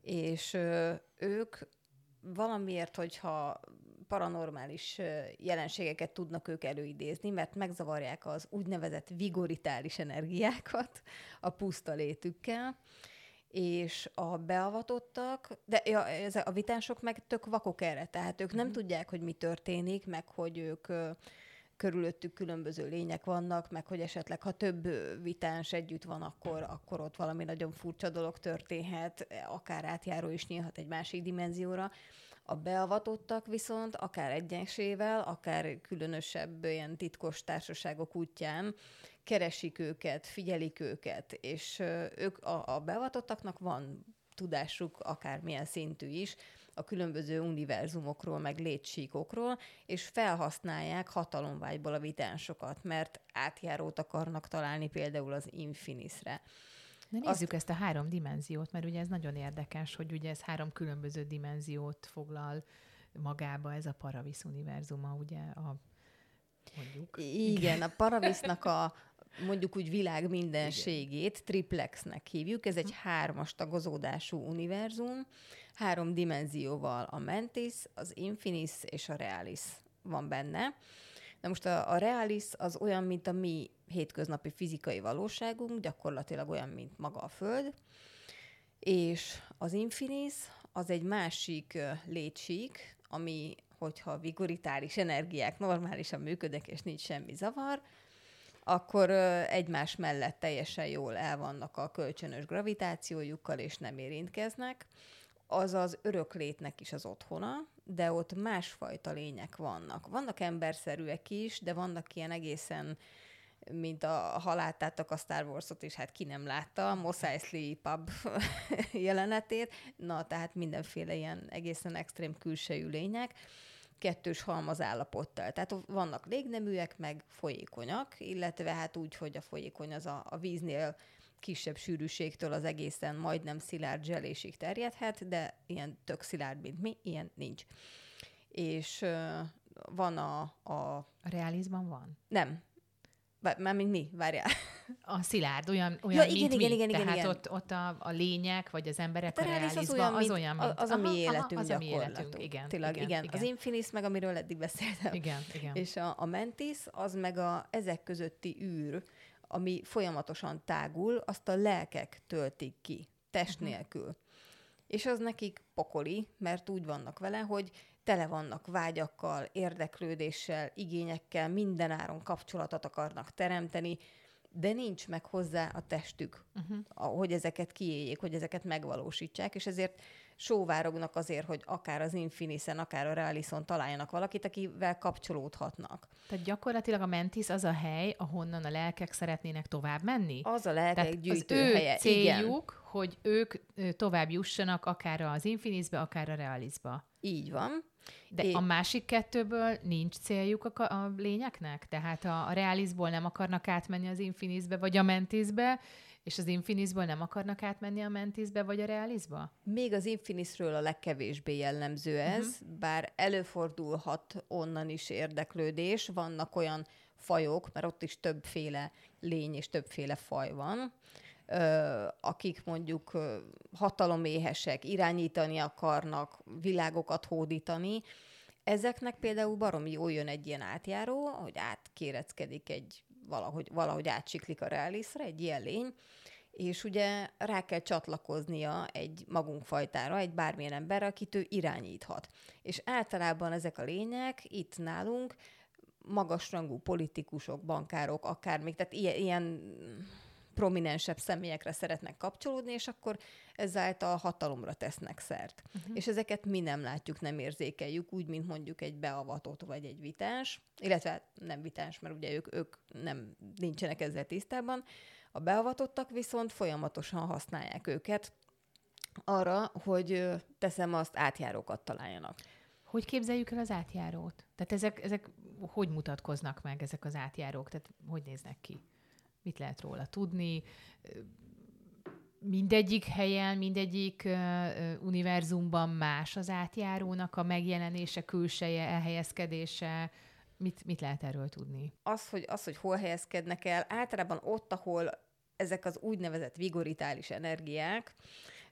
És ők valamiért, hogyha paranormális jelenségeket tudnak ők előidézni, mert megzavarják az úgynevezett vigoritális energiákat a puszta létükkel, és a beavatottak, de ja, ez a vitánsok meg tök vakok erre, tehát ők nem tudják, hogy mi történik, meg hogy ők ö, körülöttük különböző lények vannak, meg hogy esetleg, ha több vitáns együtt van, akkor, akkor ott valami nagyon furcsa dolog történhet, akár átjáró is nyílhat egy másik dimenzióra. A beavatottak viszont akár egyesével, akár különösebb ilyen titkos társaságok útján keresik őket, figyelik őket, és ők a, a beavatottaknak van tudásuk akármilyen szintű is a különböző univerzumokról, meg létsíkokról, és felhasználják hatalomvágyból a vitánsokat, mert átjárót akarnak találni például az Infinisre. Na nézzük ezt a három dimenziót, mert ugye ez nagyon érdekes, hogy ugye ez három különböző dimenziót foglal magába ez a Paravis univerzuma, ugye a mondjuk. Igen, a Paravisznak a mondjuk úgy világ mindenségét triplexnek hívjuk. Ez egy hármas tagozódású univerzum, három dimenzióval a Mentis, az Infinis és a Realis van benne. Na most a, a Realis az olyan, mint a mi hétköznapi fizikai valóságunk, gyakorlatilag olyan, mint maga a Föld, és az Infinis az egy másik létsík, ami, hogyha vigoritális energiák normálisan működnek, és nincs semmi zavar, akkor egymás mellett teljesen jól el vannak a kölcsönös gravitációjukkal, és nem érintkeznek. Az az öröklétnek is az otthona, de ott másfajta lények vannak. Vannak emberszerűek is, de vannak ilyen egészen mint a, ha láttátok a Star Wars-ot, és hát ki nem látta, a Mos Eisley pub jelenetét, na, tehát mindenféle ilyen egészen extrém külsejű lények, kettős halmaz állapottal. Tehát vannak légneműek, meg folyékonyak, illetve hát úgy, hogy a folyékony az a, a víznél kisebb sűrűségtől az egészen majdnem szilárd zselésig terjedhet, de ilyen tök szilárd, mint mi, ilyen nincs. És van a, a... A realizban van? Nem. Mármint mi? Várjál. A szilárd, olyan, olyan igen, mint igen, mi. igen, igen, Tehát igen. Ott, ott a, a lények, vagy az emberek Hát a a reális az realizban, olyan, az mint, olyan, mint... az a mi életünk aha, az a mi életünk, igen. Tényleg, igen, igen. igen. Az Infinis meg, amiről eddig beszéltem. Igen, igen. És a, a mentis, az meg a ezek közötti űr, ami folyamatosan tágul, azt a lelkek töltik ki, test Mhm. nélkül. És az nekik pokoli, mert úgy vannak vele, hogy tele vannak vágyakkal, érdeklődéssel, igényekkel, mindenáron kapcsolatot akarnak teremteni, de nincs meg hozzá a testük, Uh-huh. a- hogy ezeket kiéljék, hogy ezeket megvalósítsák, és ezért sóvárognak azért, hogy akár az Infinisen, akár a Realison találjanak valakit, akivel kapcsolódhatnak. Tehát gyakorlatilag a Mentis az a hely, ahonnan a lelkek szeretnének tovább menni? Az a lelkek Tehát gyűjtőhelye. az ő céljuk, Igen. hogy ők tovább jussanak akár az Infinisbe, akár a Realisba. Így van. De é- a másik kettőből nincs céljuk a, a lényeknek? Tehát a, a Realisból nem akarnak átmenni az Infinisbe, vagy a Mentisbe, és az Infinisból nem akarnak átmenni a Mentisbe vagy a Realisba? Még az Infinisről a legkevésbé jellemző ez, uh-huh. bár előfordulhat onnan is érdeklődés. Vannak olyan fajok, mert ott is többféle lény és többféle faj van, akik mondjuk hataloméhesek, irányítani akarnak, világokat hódítani, Ezeknek például baromi jól jön egy ilyen átjáró, hogy átkéreckedik egy, valahogy, valahogy átsiklik a realiszra, egy ilyen lény, és ugye rá kell csatlakoznia egy magunk fajtára, egy bármilyen ember, akit ő irányíthat. És általában ezek a lények itt nálunk magasrangú politikusok, bankárok, akár még, tehát ilyen, ilyen prominensebb személyekre szeretnek kapcsolódni, és akkor ezáltal hatalomra tesznek szert. Uh-huh. És ezeket mi nem látjuk, nem érzékeljük, úgy, mint mondjuk egy beavatott vagy egy vitás, illetve nem vitás, mert ugye ők, ők nem nincsenek ezzel tisztában. A beavatottak viszont folyamatosan használják őket arra, hogy teszem azt, átjárókat találjanak. Hogy képzeljük el az átjárót? Tehát ezek, ezek hogy mutatkoznak meg, ezek az átjárók? Tehát hogy néznek ki? Mit lehet róla tudni? Mindegyik helyen, mindegyik uh, univerzumban más az átjárónak a megjelenése, külseje, elhelyezkedése. Mit, mit lehet erről tudni? Az hogy, az, hogy hol helyezkednek el, általában ott, ahol ezek az úgynevezett vigoritális energiák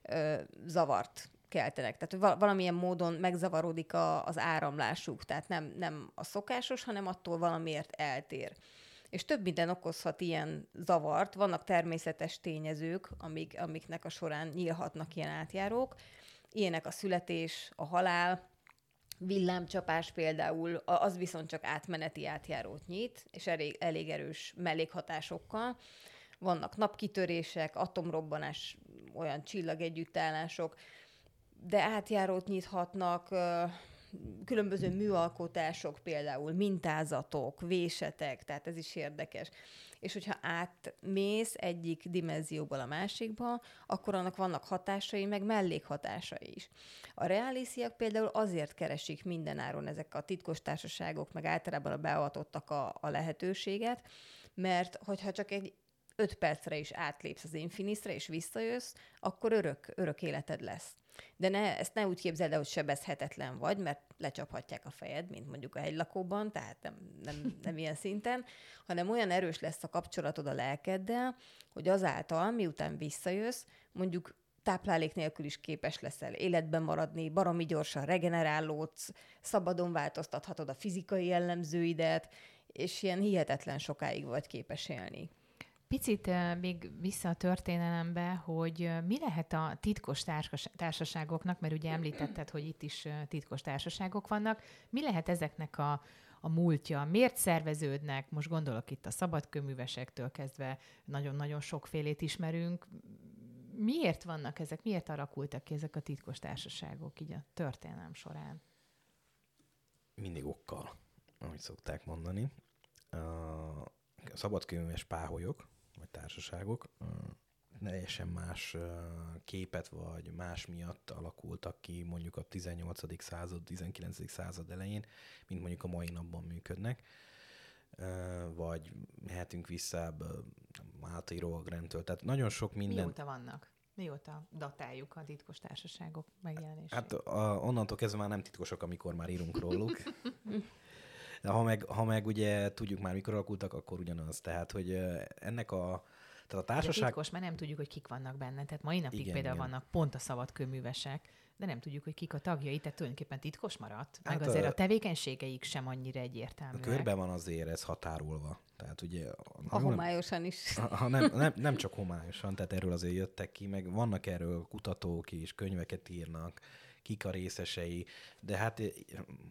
ö, zavart keltenek. Tehát valamilyen módon megzavarodik a, az áramlásuk, tehát nem, nem a szokásos, hanem attól valamiért eltér és több minden okozhat ilyen zavart. Vannak természetes tényezők, amik, amiknek a során nyílhatnak ilyen átjárók. Ilyenek a születés, a halál, villámcsapás például, az viszont csak átmeneti átjárót nyit, és elég, elég erős mellékhatásokkal. Vannak napkitörések, atomrobbanás, olyan csillagegyüttállások, de átjárót nyithatnak, különböző műalkotások, például mintázatok, vésetek, tehát ez is érdekes. És hogyha átmész egyik dimenzióból a másikba, akkor annak vannak hatásai, meg mellékhatásai is. A realisziak például azért keresik mindenáron ezek a titkos társaságok, meg általában a beavatottak a, a lehetőséget, mert hogyha csak egy öt percre is átlépsz az Infinisre, és visszajössz, akkor örök, örök életed lesz. De ne, ezt ne úgy képzeld el, hogy sebezhetetlen vagy, mert lecsaphatják a fejed, mint mondjuk a hegylakóban, tehát nem, nem, nem ilyen szinten, hanem olyan erős lesz a kapcsolatod a lelkeddel, hogy azáltal, miután visszajössz, mondjuk táplálék nélkül is képes leszel életben maradni, baromi gyorsan regenerálódsz, szabadon változtathatod a fizikai jellemzőidet, és ilyen hihetetlen sokáig vagy képes élni. Picit még vissza a történelembe, hogy mi lehet a titkos társaságoknak, mert ugye említetted, hogy itt is titkos társaságok vannak, mi lehet ezeknek a, a múltja, miért szerveződnek, most gondolok itt a szabadkőművesektől kezdve, nagyon-nagyon sokfélét ismerünk, miért vannak ezek, miért alakultak ki ezek a titkos társaságok így a történelem során? Mindig okkal, ahogy szokták mondani. A szabadkőműves páholyok, vagy társaságok teljesen más képet vagy más miatt alakultak ki mondjuk a 18. század, 19. század elején, mint mondjuk a mai napban működnek. Vagy mehetünk vissza Máltai Rohagrendtől. Tehát nagyon sok minden... Mióta vannak? Mióta datáljuk a titkos társaságok megjelenését? Hát a, onnantól kezdve már nem titkosok, amikor már írunk róluk. De ha meg, ha meg ugye tudjuk már, mikor alakultak, akkor ugyanaz. Tehát, hogy ennek a, tehát a társaság... titkos, mert nem tudjuk, hogy kik vannak benne. Tehát mai napig igen, például igen. vannak pont a szabadkőművesek, de nem tudjuk, hogy kik a tagjai, tehát tulajdonképpen titkos maradt. Meg hát azért a, a tevékenységeik sem annyira egyértelmű. Körbe van azért ez határolva. Tehát ugye... Ha homályosan is. Ha, ha nem, nem, nem csak homályosan, tehát erről azért jöttek ki, meg vannak erről kutatók is, könyveket írnak, kik a részesei, de hát eh,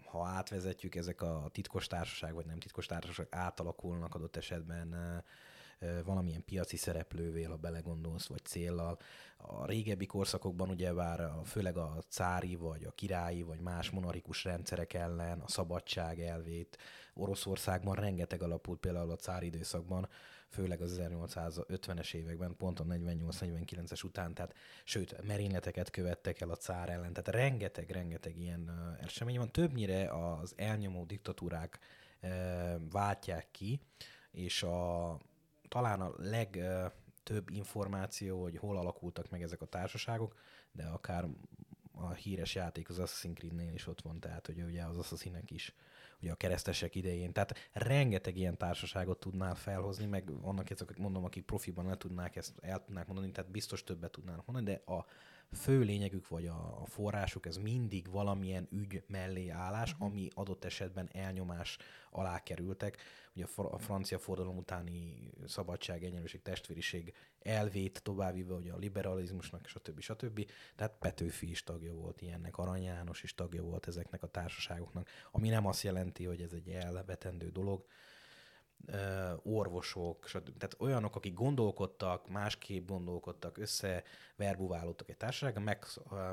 ha átvezetjük, ezek a titkos társaság, vagy nem titkos társaság átalakulnak adott esetben eh, valamilyen piaci szereplővé, ha belegondolsz, vagy céllal. A régebbi korszakokban ugye vár főleg a cári, vagy a királyi, vagy más monarikus rendszerek ellen a szabadság elvét. Oroszországban rengeteg alapult például a cári időszakban, főleg az 1850-es években, pont a 48-49-es után, tehát sőt, merényleteket követtek el a cár ellen, tehát rengeteg-rengeteg ilyen esemény van. Többnyire az elnyomó diktatúrák váltják ki, és a, talán a legtöbb információ, hogy hol alakultak meg ezek a társaságok, de akár a híres játék az Assassin's Creed-nél is ott van, tehát hogy ugye az assassin is ugye a keresztesek idején. Tehát rengeteg ilyen társaságot tudnál felhozni, meg vannak ezek, mondom, akik profiban le tudnák ezt, el tudnák mondani, tehát biztos többet tudnának mondani, de a fő lényegük vagy a, a forrásuk, ez mindig valamilyen ügy mellé állás, uh-huh. ami adott esetben elnyomás alá kerültek. Ugye a, a francia forradalom utáni szabadság, egyenlőség, testvériség elvét továbbíve, ugye a liberalizmusnak, stb. stb. Tehát Petőfi is tagja volt ilyennek, Arany János is tagja volt ezeknek a társaságoknak, ami nem azt jelenti, hogy ez egy elvetendő dolog, orvosok, stb. tehát olyanok, akik gondolkodtak, másképp gondolkodtak, összeverbuválódtak egy társaságban, meg,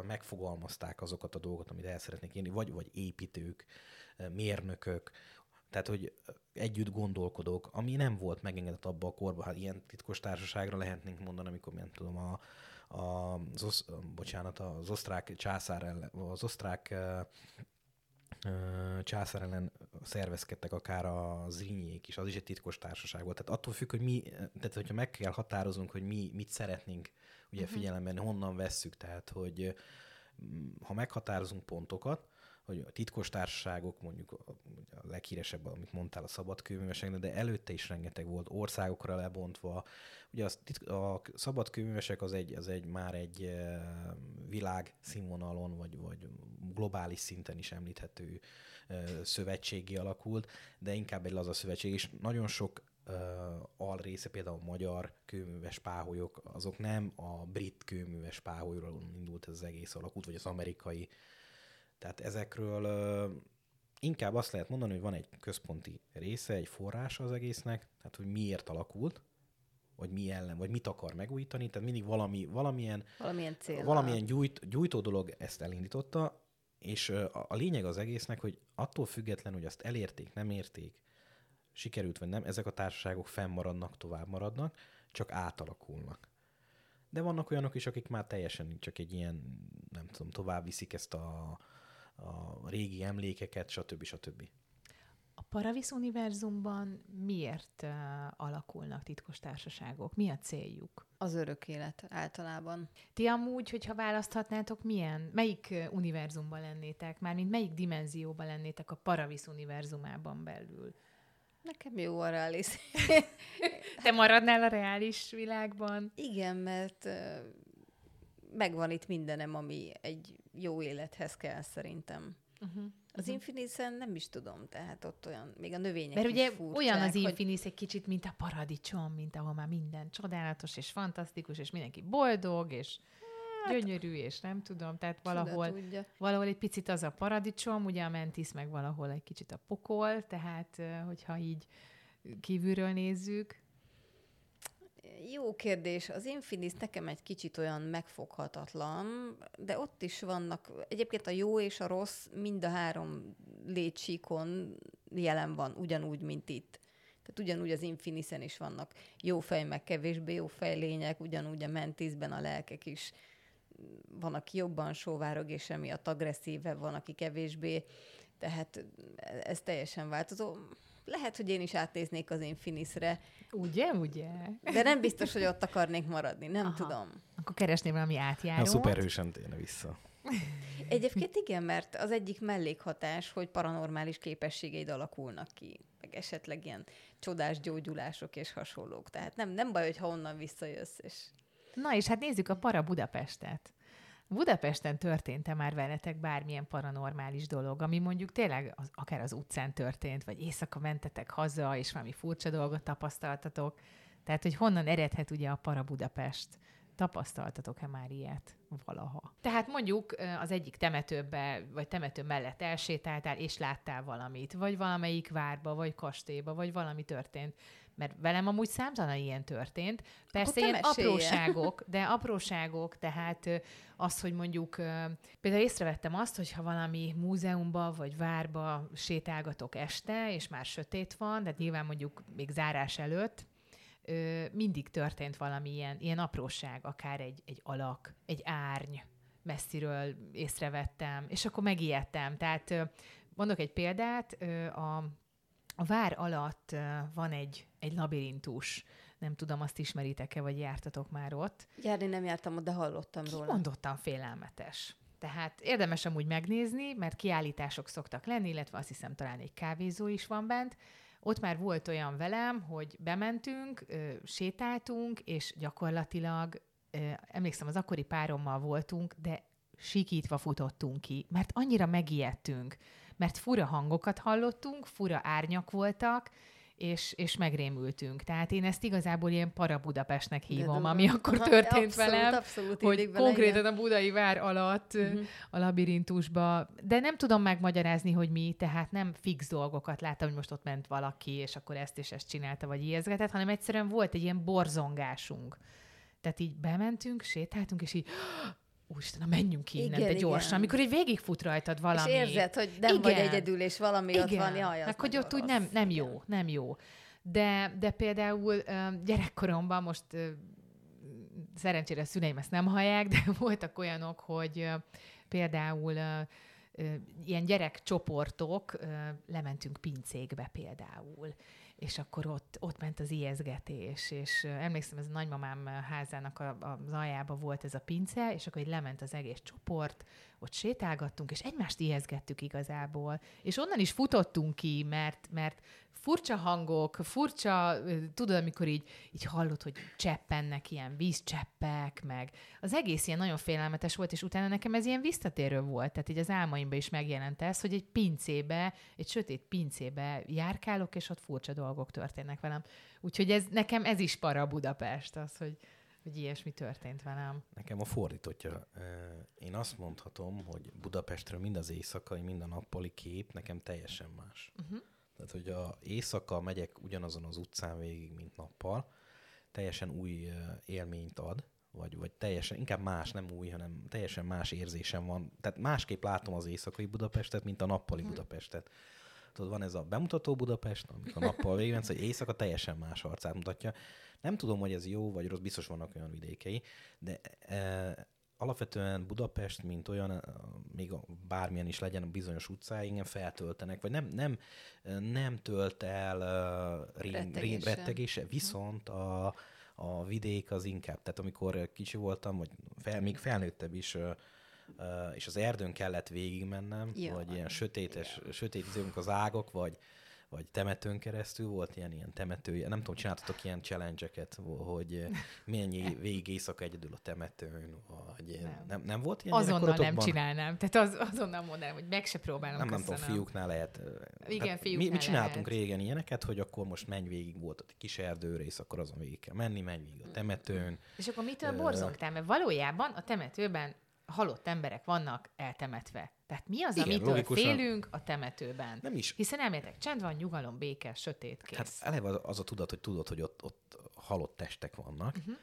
megfogalmazták azokat a dolgokat, amit el szeretnék írni, vagy, vagy építők, mérnökök, tehát, hogy együtt gondolkodók, ami nem volt megengedett abba a korban, hát ilyen titkos társaságra lehetnénk mondani, amikor nem tudom, a, a, az, osz, bocsánat, az osztrák császár ellen, az osztrák császár ellen szervezkedtek akár a zrinyék is, az is egy titkos társaság volt. Tehát attól függ, hogy mi, tehát hogyha meg kell határozunk, hogy mi mit szeretnénk ugye uh-huh. figyelemben, honnan vesszük, tehát hogy ha meghatározunk pontokat, hogy a titkos társaságok, mondjuk a, a leghíresebb, amit mondtál, a szabadkőműveseknek, de előtte is rengeteg volt, országokra lebontva. Ugye a, a szabadkőművesek az egy, az egy már egy e, világ színvonalon, vagy, vagy globális szinten is említhető e, szövetségi alakult, de inkább egy laza szövetség, és nagyon sok uh, alrésze, például a magyar kőműves páholyok, azok nem a brit kőműves páholyról indult ez az egész alakult, vagy az amerikai. Tehát ezekről inkább azt lehet mondani, hogy van egy központi része, egy forrása az egésznek, tehát hogy miért alakult, vagy mi ellen, vagy mit akar megújítani, tehát mindig valami, valamilyen, valamilyen, cél valamilyen gyújt, gyújtó dolog ezt elindította, és a, a lényeg az egésznek, hogy attól független, hogy azt elérték, nem érték, sikerült vagy nem, ezek a társaságok fennmaradnak, tovább maradnak, csak átalakulnak. De vannak olyanok is, akik már teljesen csak egy ilyen, nem tudom, tovább viszik ezt a, a régi emlékeket, stb. stb. A Paravis univerzumban miért uh, alakulnak titkos társaságok? Mi a céljuk? Az örök élet általában. Ti amúgy, hogyha választhatnátok, milyen, melyik univerzumban lennétek, mármint melyik dimenzióban lennétek a Paravis univerzumában belül? Nekem jó a reális. Te maradnál a reális világban? Igen, mert uh, megvan itt mindenem, ami egy jó élethez kell szerintem. Uh-huh. Az uh-huh. Nem is tudom, tehát ott olyan, még a növények Mert ugye furcsák, olyan az Infinis hogy... egy kicsit, mint a paradicsom, mint ahol már minden csodálatos és fantasztikus, és mindenki boldog, és hát, gyönyörű, és nem tudom, tehát valahol, valahol egy picit az a paradicsom, ugye a mentis meg valahol egy kicsit a pokol, tehát hogyha így kívülről nézzük, jó kérdés. Az Infinis nekem egy kicsit olyan megfoghatatlan, de ott is vannak, egyébként a jó és a rossz mind a három létsíkon jelen van, ugyanúgy, mint itt. Tehát ugyanúgy az Infinisen is vannak jó fej, meg kevésbé jó fejlények, ugyanúgy a Mentisben a lelkek is van, aki jobban sóvárog, és emiatt agresszívebb, van, aki kevésbé. Tehát ez teljesen változó lehet, hogy én is átnéznék az Infinisre. Ugye, ugye? De nem biztos, hogy ott akarnék maradni, nem Aha. tudom. Akkor keresném valami átjárót. A szuperhősen tényne vissza. Egyébként igen, mert az egyik mellékhatás, hogy paranormális képességeid alakulnak ki, meg esetleg ilyen csodás gyógyulások és hasonlók. Tehát nem, nem baj, hogy ha onnan visszajössz. És... Na és hát nézzük a Para Budapestet. Budapesten történt-e már veletek bármilyen paranormális dolog, ami mondjuk tényleg az, akár az utcán történt, vagy éjszaka mentetek haza, és valami furcsa dolgot tapasztaltatok? Tehát, hogy honnan eredhet ugye a Para Budapest Tapasztaltatok-e már ilyet valaha? Tehát mondjuk az egyik temetőbe, vagy temető mellett elsétáltál, és láttál valamit, vagy valamelyik várba, vagy kastélyba, vagy valami történt. Mert velem amúgy számtalan ilyen történt. Persze ilyen mesélje. apróságok, de apróságok, tehát az, hogy mondjuk például észrevettem azt, hogy ha valami múzeumba vagy várba sétálgatok este, és már sötét van, de nyilván mondjuk még zárás előtt, mindig történt valami ilyen, ilyen apróság, akár egy, egy alak, egy árny messziről észrevettem, és akkor megijedtem. Tehát mondok egy példát, a, a vár alatt van egy, egy labirintus, nem tudom, azt ismeritek-e, vagy jártatok már ott. Járni nem jártam ott, de hallottam róla. Mondottam félelmetes. Tehát érdemes amúgy megnézni, mert kiállítások szoktak lenni, illetve azt hiszem talán egy kávézó is van bent, ott már volt olyan velem, hogy bementünk, sétáltunk, és gyakorlatilag, emlékszem, az akkori párommal voltunk, de sikítva futottunk ki, mert annyira megijedtünk, mert fura hangokat hallottunk, fura árnyak voltak, és, és megrémültünk. Tehát én ezt igazából ilyen para Budapestnek hívom, De ami akkor történt abszolút, velem, abszolút hogy vele, konkrétan igen. a budai vár alatt uh-huh. a labirintusba, de nem tudom megmagyarázni, hogy mi, tehát nem fix dolgokat láttam, hogy most ott ment valaki, és akkor ezt és ezt csinálta, vagy ijeszgetett, hanem egyszerűen volt egy ilyen borzongásunk. Tehát így bementünk, sétáltunk, és így úristen, menjünk innen, igen, de gyorsan. Igen. Amikor egy végigfut rajtad valami. És érzed, hogy nem igen. vagy egyedül, és valami igen. ott van, jaj, Meg hogy ott úgy nem, nem jó, nem jó. De, de például gyerekkoromban most szerencsére a szüleim ezt nem hallják, de voltak olyanok, hogy például ilyen gyerekcsoportok, lementünk pincékbe például, és akkor ott, ott ment az ijeszgetés, és emlékszem, ez a nagymamám házának a, az aljába volt ez a pince, és akkor így lement az egész csoport, ott sétálgattunk, és egymást ijeszgettük igazából, és onnan is futottunk ki, mert, mert furcsa hangok, furcsa, tudod, amikor így, így hallod, hogy cseppennek ilyen vízcseppek, meg az egész ilyen nagyon félelmetes volt, és utána nekem ez ilyen visszatérő volt, tehát így az álmaimban is megjelent ez, hogy egy pincébe, egy sötét pincébe járkálok, és ott furcsa dolgok történnek velem. Úgyhogy ez, nekem ez is para Budapest, az, hogy, hogy ilyesmi történt velem. Nekem a fordítottja. Én azt mondhatom, hogy Budapestről mind az éjszakai, mind a nappali kép nekem teljesen más. Uh-huh. Tehát, hogy a éjszaka megyek ugyanazon az utcán végig, mint nappal, teljesen új élményt ad, vagy, vagy teljesen, inkább más, nem új, hanem teljesen más érzésem van. Tehát másképp látom az éjszakai Budapestet, mint a nappali uh-huh. Budapestet. Tudod, van ez a bemutató Budapest, amikor nappal végén, hogy éjszaka teljesen más arcát mutatja. Nem tudom, hogy ez jó vagy rossz, biztos vannak olyan vidékei, de e, alapvetően Budapest, mint olyan, e, még a, bármilyen is legyen a bizonyos utcái, igen, feltöltenek, vagy nem, nem, nem tölt el uh, rém, rettegése. rettegése, viszont a, a vidék az inkább, tehát amikor kicsi voltam, vagy fel, még felnőttebb is, uh, és az erdőn kellett végigmennem, ja, vagy ilyen sötétes, sötét az ágok, vagy vagy temetőn keresztül, volt ilyen, ilyen temető, nem tudom, csináltatok ilyen challenge-eket, hogy mennyi végig éjszaka egyedül a temetőn, vagy nem, nem, nem volt ilyen Azonnal nem csinálnám, tehát az, azonnal mondanám, hogy meg se próbálom. Nem, nem tudom, fiúknál lehet. Igen, hát fiúknál mi, mi csináltunk lehet. régen ilyeneket, hogy akkor most menj végig, volt egy kis erdőrész, akkor azon végig kell menni, menj végig a temetőn. És akkor mitől borzongtál? Mert valójában a temetőben halott emberek vannak eltemetve. Tehát mi az, Igen, amitől logikusan. félünk a temetőben? Nem is. Hiszen elméletek, csend van, nyugalom, béke, sötét, kész. Hát eleve az a tudat, hogy tudod, hogy ott, ott halott testek vannak. Uh-huh.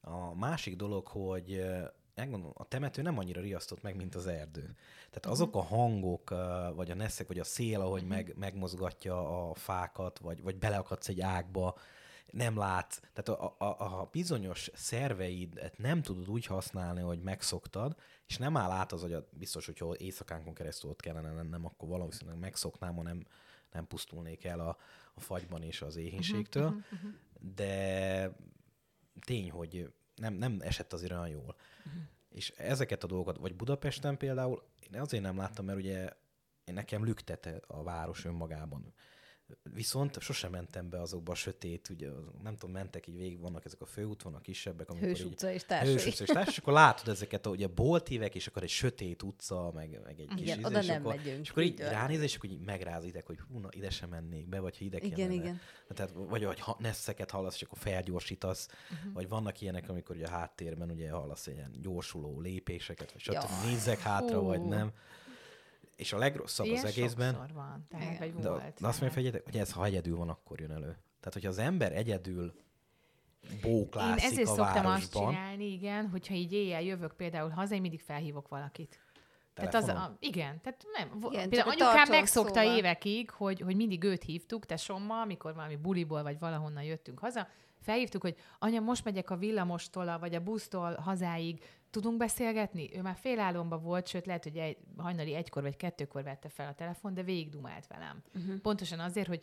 A másik dolog, hogy megmondom, a temető nem annyira riasztott meg, mint az erdő. Tehát uh-huh. azok a hangok, vagy a neszek, vagy a szél, ahogy uh-huh. meg, megmozgatja a fákat, vagy, vagy beleakadsz egy ágba, nem látsz, tehát a, a, a bizonyos szerveidet nem tudod úgy használni, hogy megszoktad, és nem áll át az, hogy a, biztos, hogyha éjszakánkon keresztül ott kellene lennem, akkor valószínűleg megszoknám, ha nem, nem pusztulnék el a, a fagyban és az éhénységtől, uh-huh, uh-huh. de tény, hogy nem, nem esett azért olyan jól. Uh-huh. És ezeket a dolgokat, vagy Budapesten például, én azért nem láttam, mert ugye nekem lüktete a város önmagában Viszont sosem mentem be azokba a sötét, ugye, nem tudom, mentek így végig, vannak ezek a főútvonalak kisebbek, amikor Hős utca és társai. Hős utca és társai, és akkor látod ezeket, a, ugye boltívek, és akkor egy sötét utca, meg, meg egy kis Igen, íz, oda és nem akkor, megyünk, És akkor így van. ránéz, és akkor így megrázitek, hogy hú, na, ide sem mennék be, vagy ha ide Igen, kellene. igen. Tehát, vagy hogy ha nesszeket hallasz, és akkor felgyorsítasz, uh-huh. vagy vannak ilyenek, amikor ugye a háttérben ugye hallasz ilyen gyorsuló lépéseket, vagy stb. Jaj. Nézzek hátra, Hú. vagy nem. És a legrosszabb Ilyen az egészben, van, tehát, Igen. vagy de, volt. de azt mondja, hogy, hogy ez ha egyedül van, akkor jön elő. Tehát, hogyha az ember egyedül bóklászik Én ezért a szoktam azt csinálni, igen, hogyha így éjjel jövök például haza, én mindig felhívok valakit. Tehát az, a, igen, tehát nem. Igen, például anyukám megszokta szóval. évekig, hogy, hogy mindig őt hívtuk, tesommal, amikor valami buliból vagy valahonnan jöttünk haza, felhívtuk, hogy anya, most megyek a villamostól, vagy a busztól hazáig, tudunk beszélgetni? Ő már félálomba volt, sőt, lehet, hogy egy, hajnali egykor vagy kettőkor vette fel a telefon, de végig dumált velem. Uh-huh. Pontosan azért, hogy,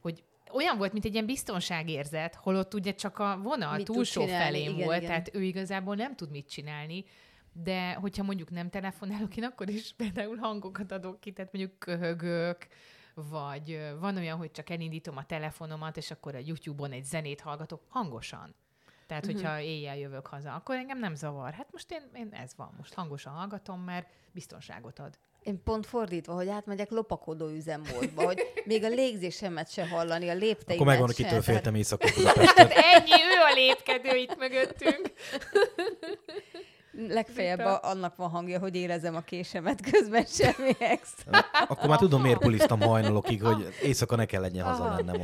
hogy olyan volt, mint egy ilyen biztonságérzet, holott ugye csak a vonal Mit túlsó felén Igen, volt, igen. tehát ő igazából nem tud mit csinálni, de hogyha mondjuk nem telefonálok, én akkor is például hangokat adok ki, tehát mondjuk köhögök, vagy van olyan, hogy csak elindítom a telefonomat, és akkor a YouTube-on egy zenét hallgatok hangosan. Tehát, Mhm. hogyha éjjel jövök haza, akkor engem nem zavar. Hát most én, én ez van, most hangosan hallgatom, mert biztonságot ad. Én pont fordítva, hogy átmegyek lopakodó üzemmódba, hogy még a légzésemet se hallani, a lépteimet Akkor megvan, kitől féltem éjszaka. Ennyi, ő a lépkedő itt mögöttünk. Legfeljebb a, annak van hangja, hogy érezem a késemet közben semmi extra. Akkor már tudom, miért buliztam hajnalokig, hogy éjszaka ne kell legyen haza mennem.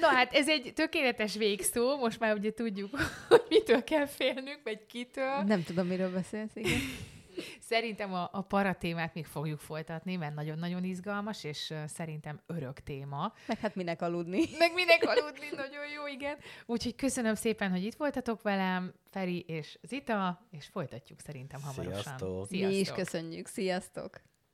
Na hát ez egy tökéletes végszó, most már ugye tudjuk, hogy mitől kell félnünk, vagy kitől. Nem tudom, miről beszélsz, igen. Szerintem a, a para témát még fogjuk folytatni, mert nagyon-nagyon izgalmas, és szerintem örök téma. Meg hát minek aludni. Meg minek aludni, nagyon jó, igen. Úgyhogy köszönöm szépen, hogy itt voltatok velem, Feri és Zita, és folytatjuk szerintem hamarosan. Sziasztok! Mi is köszönjük. Sziasztok!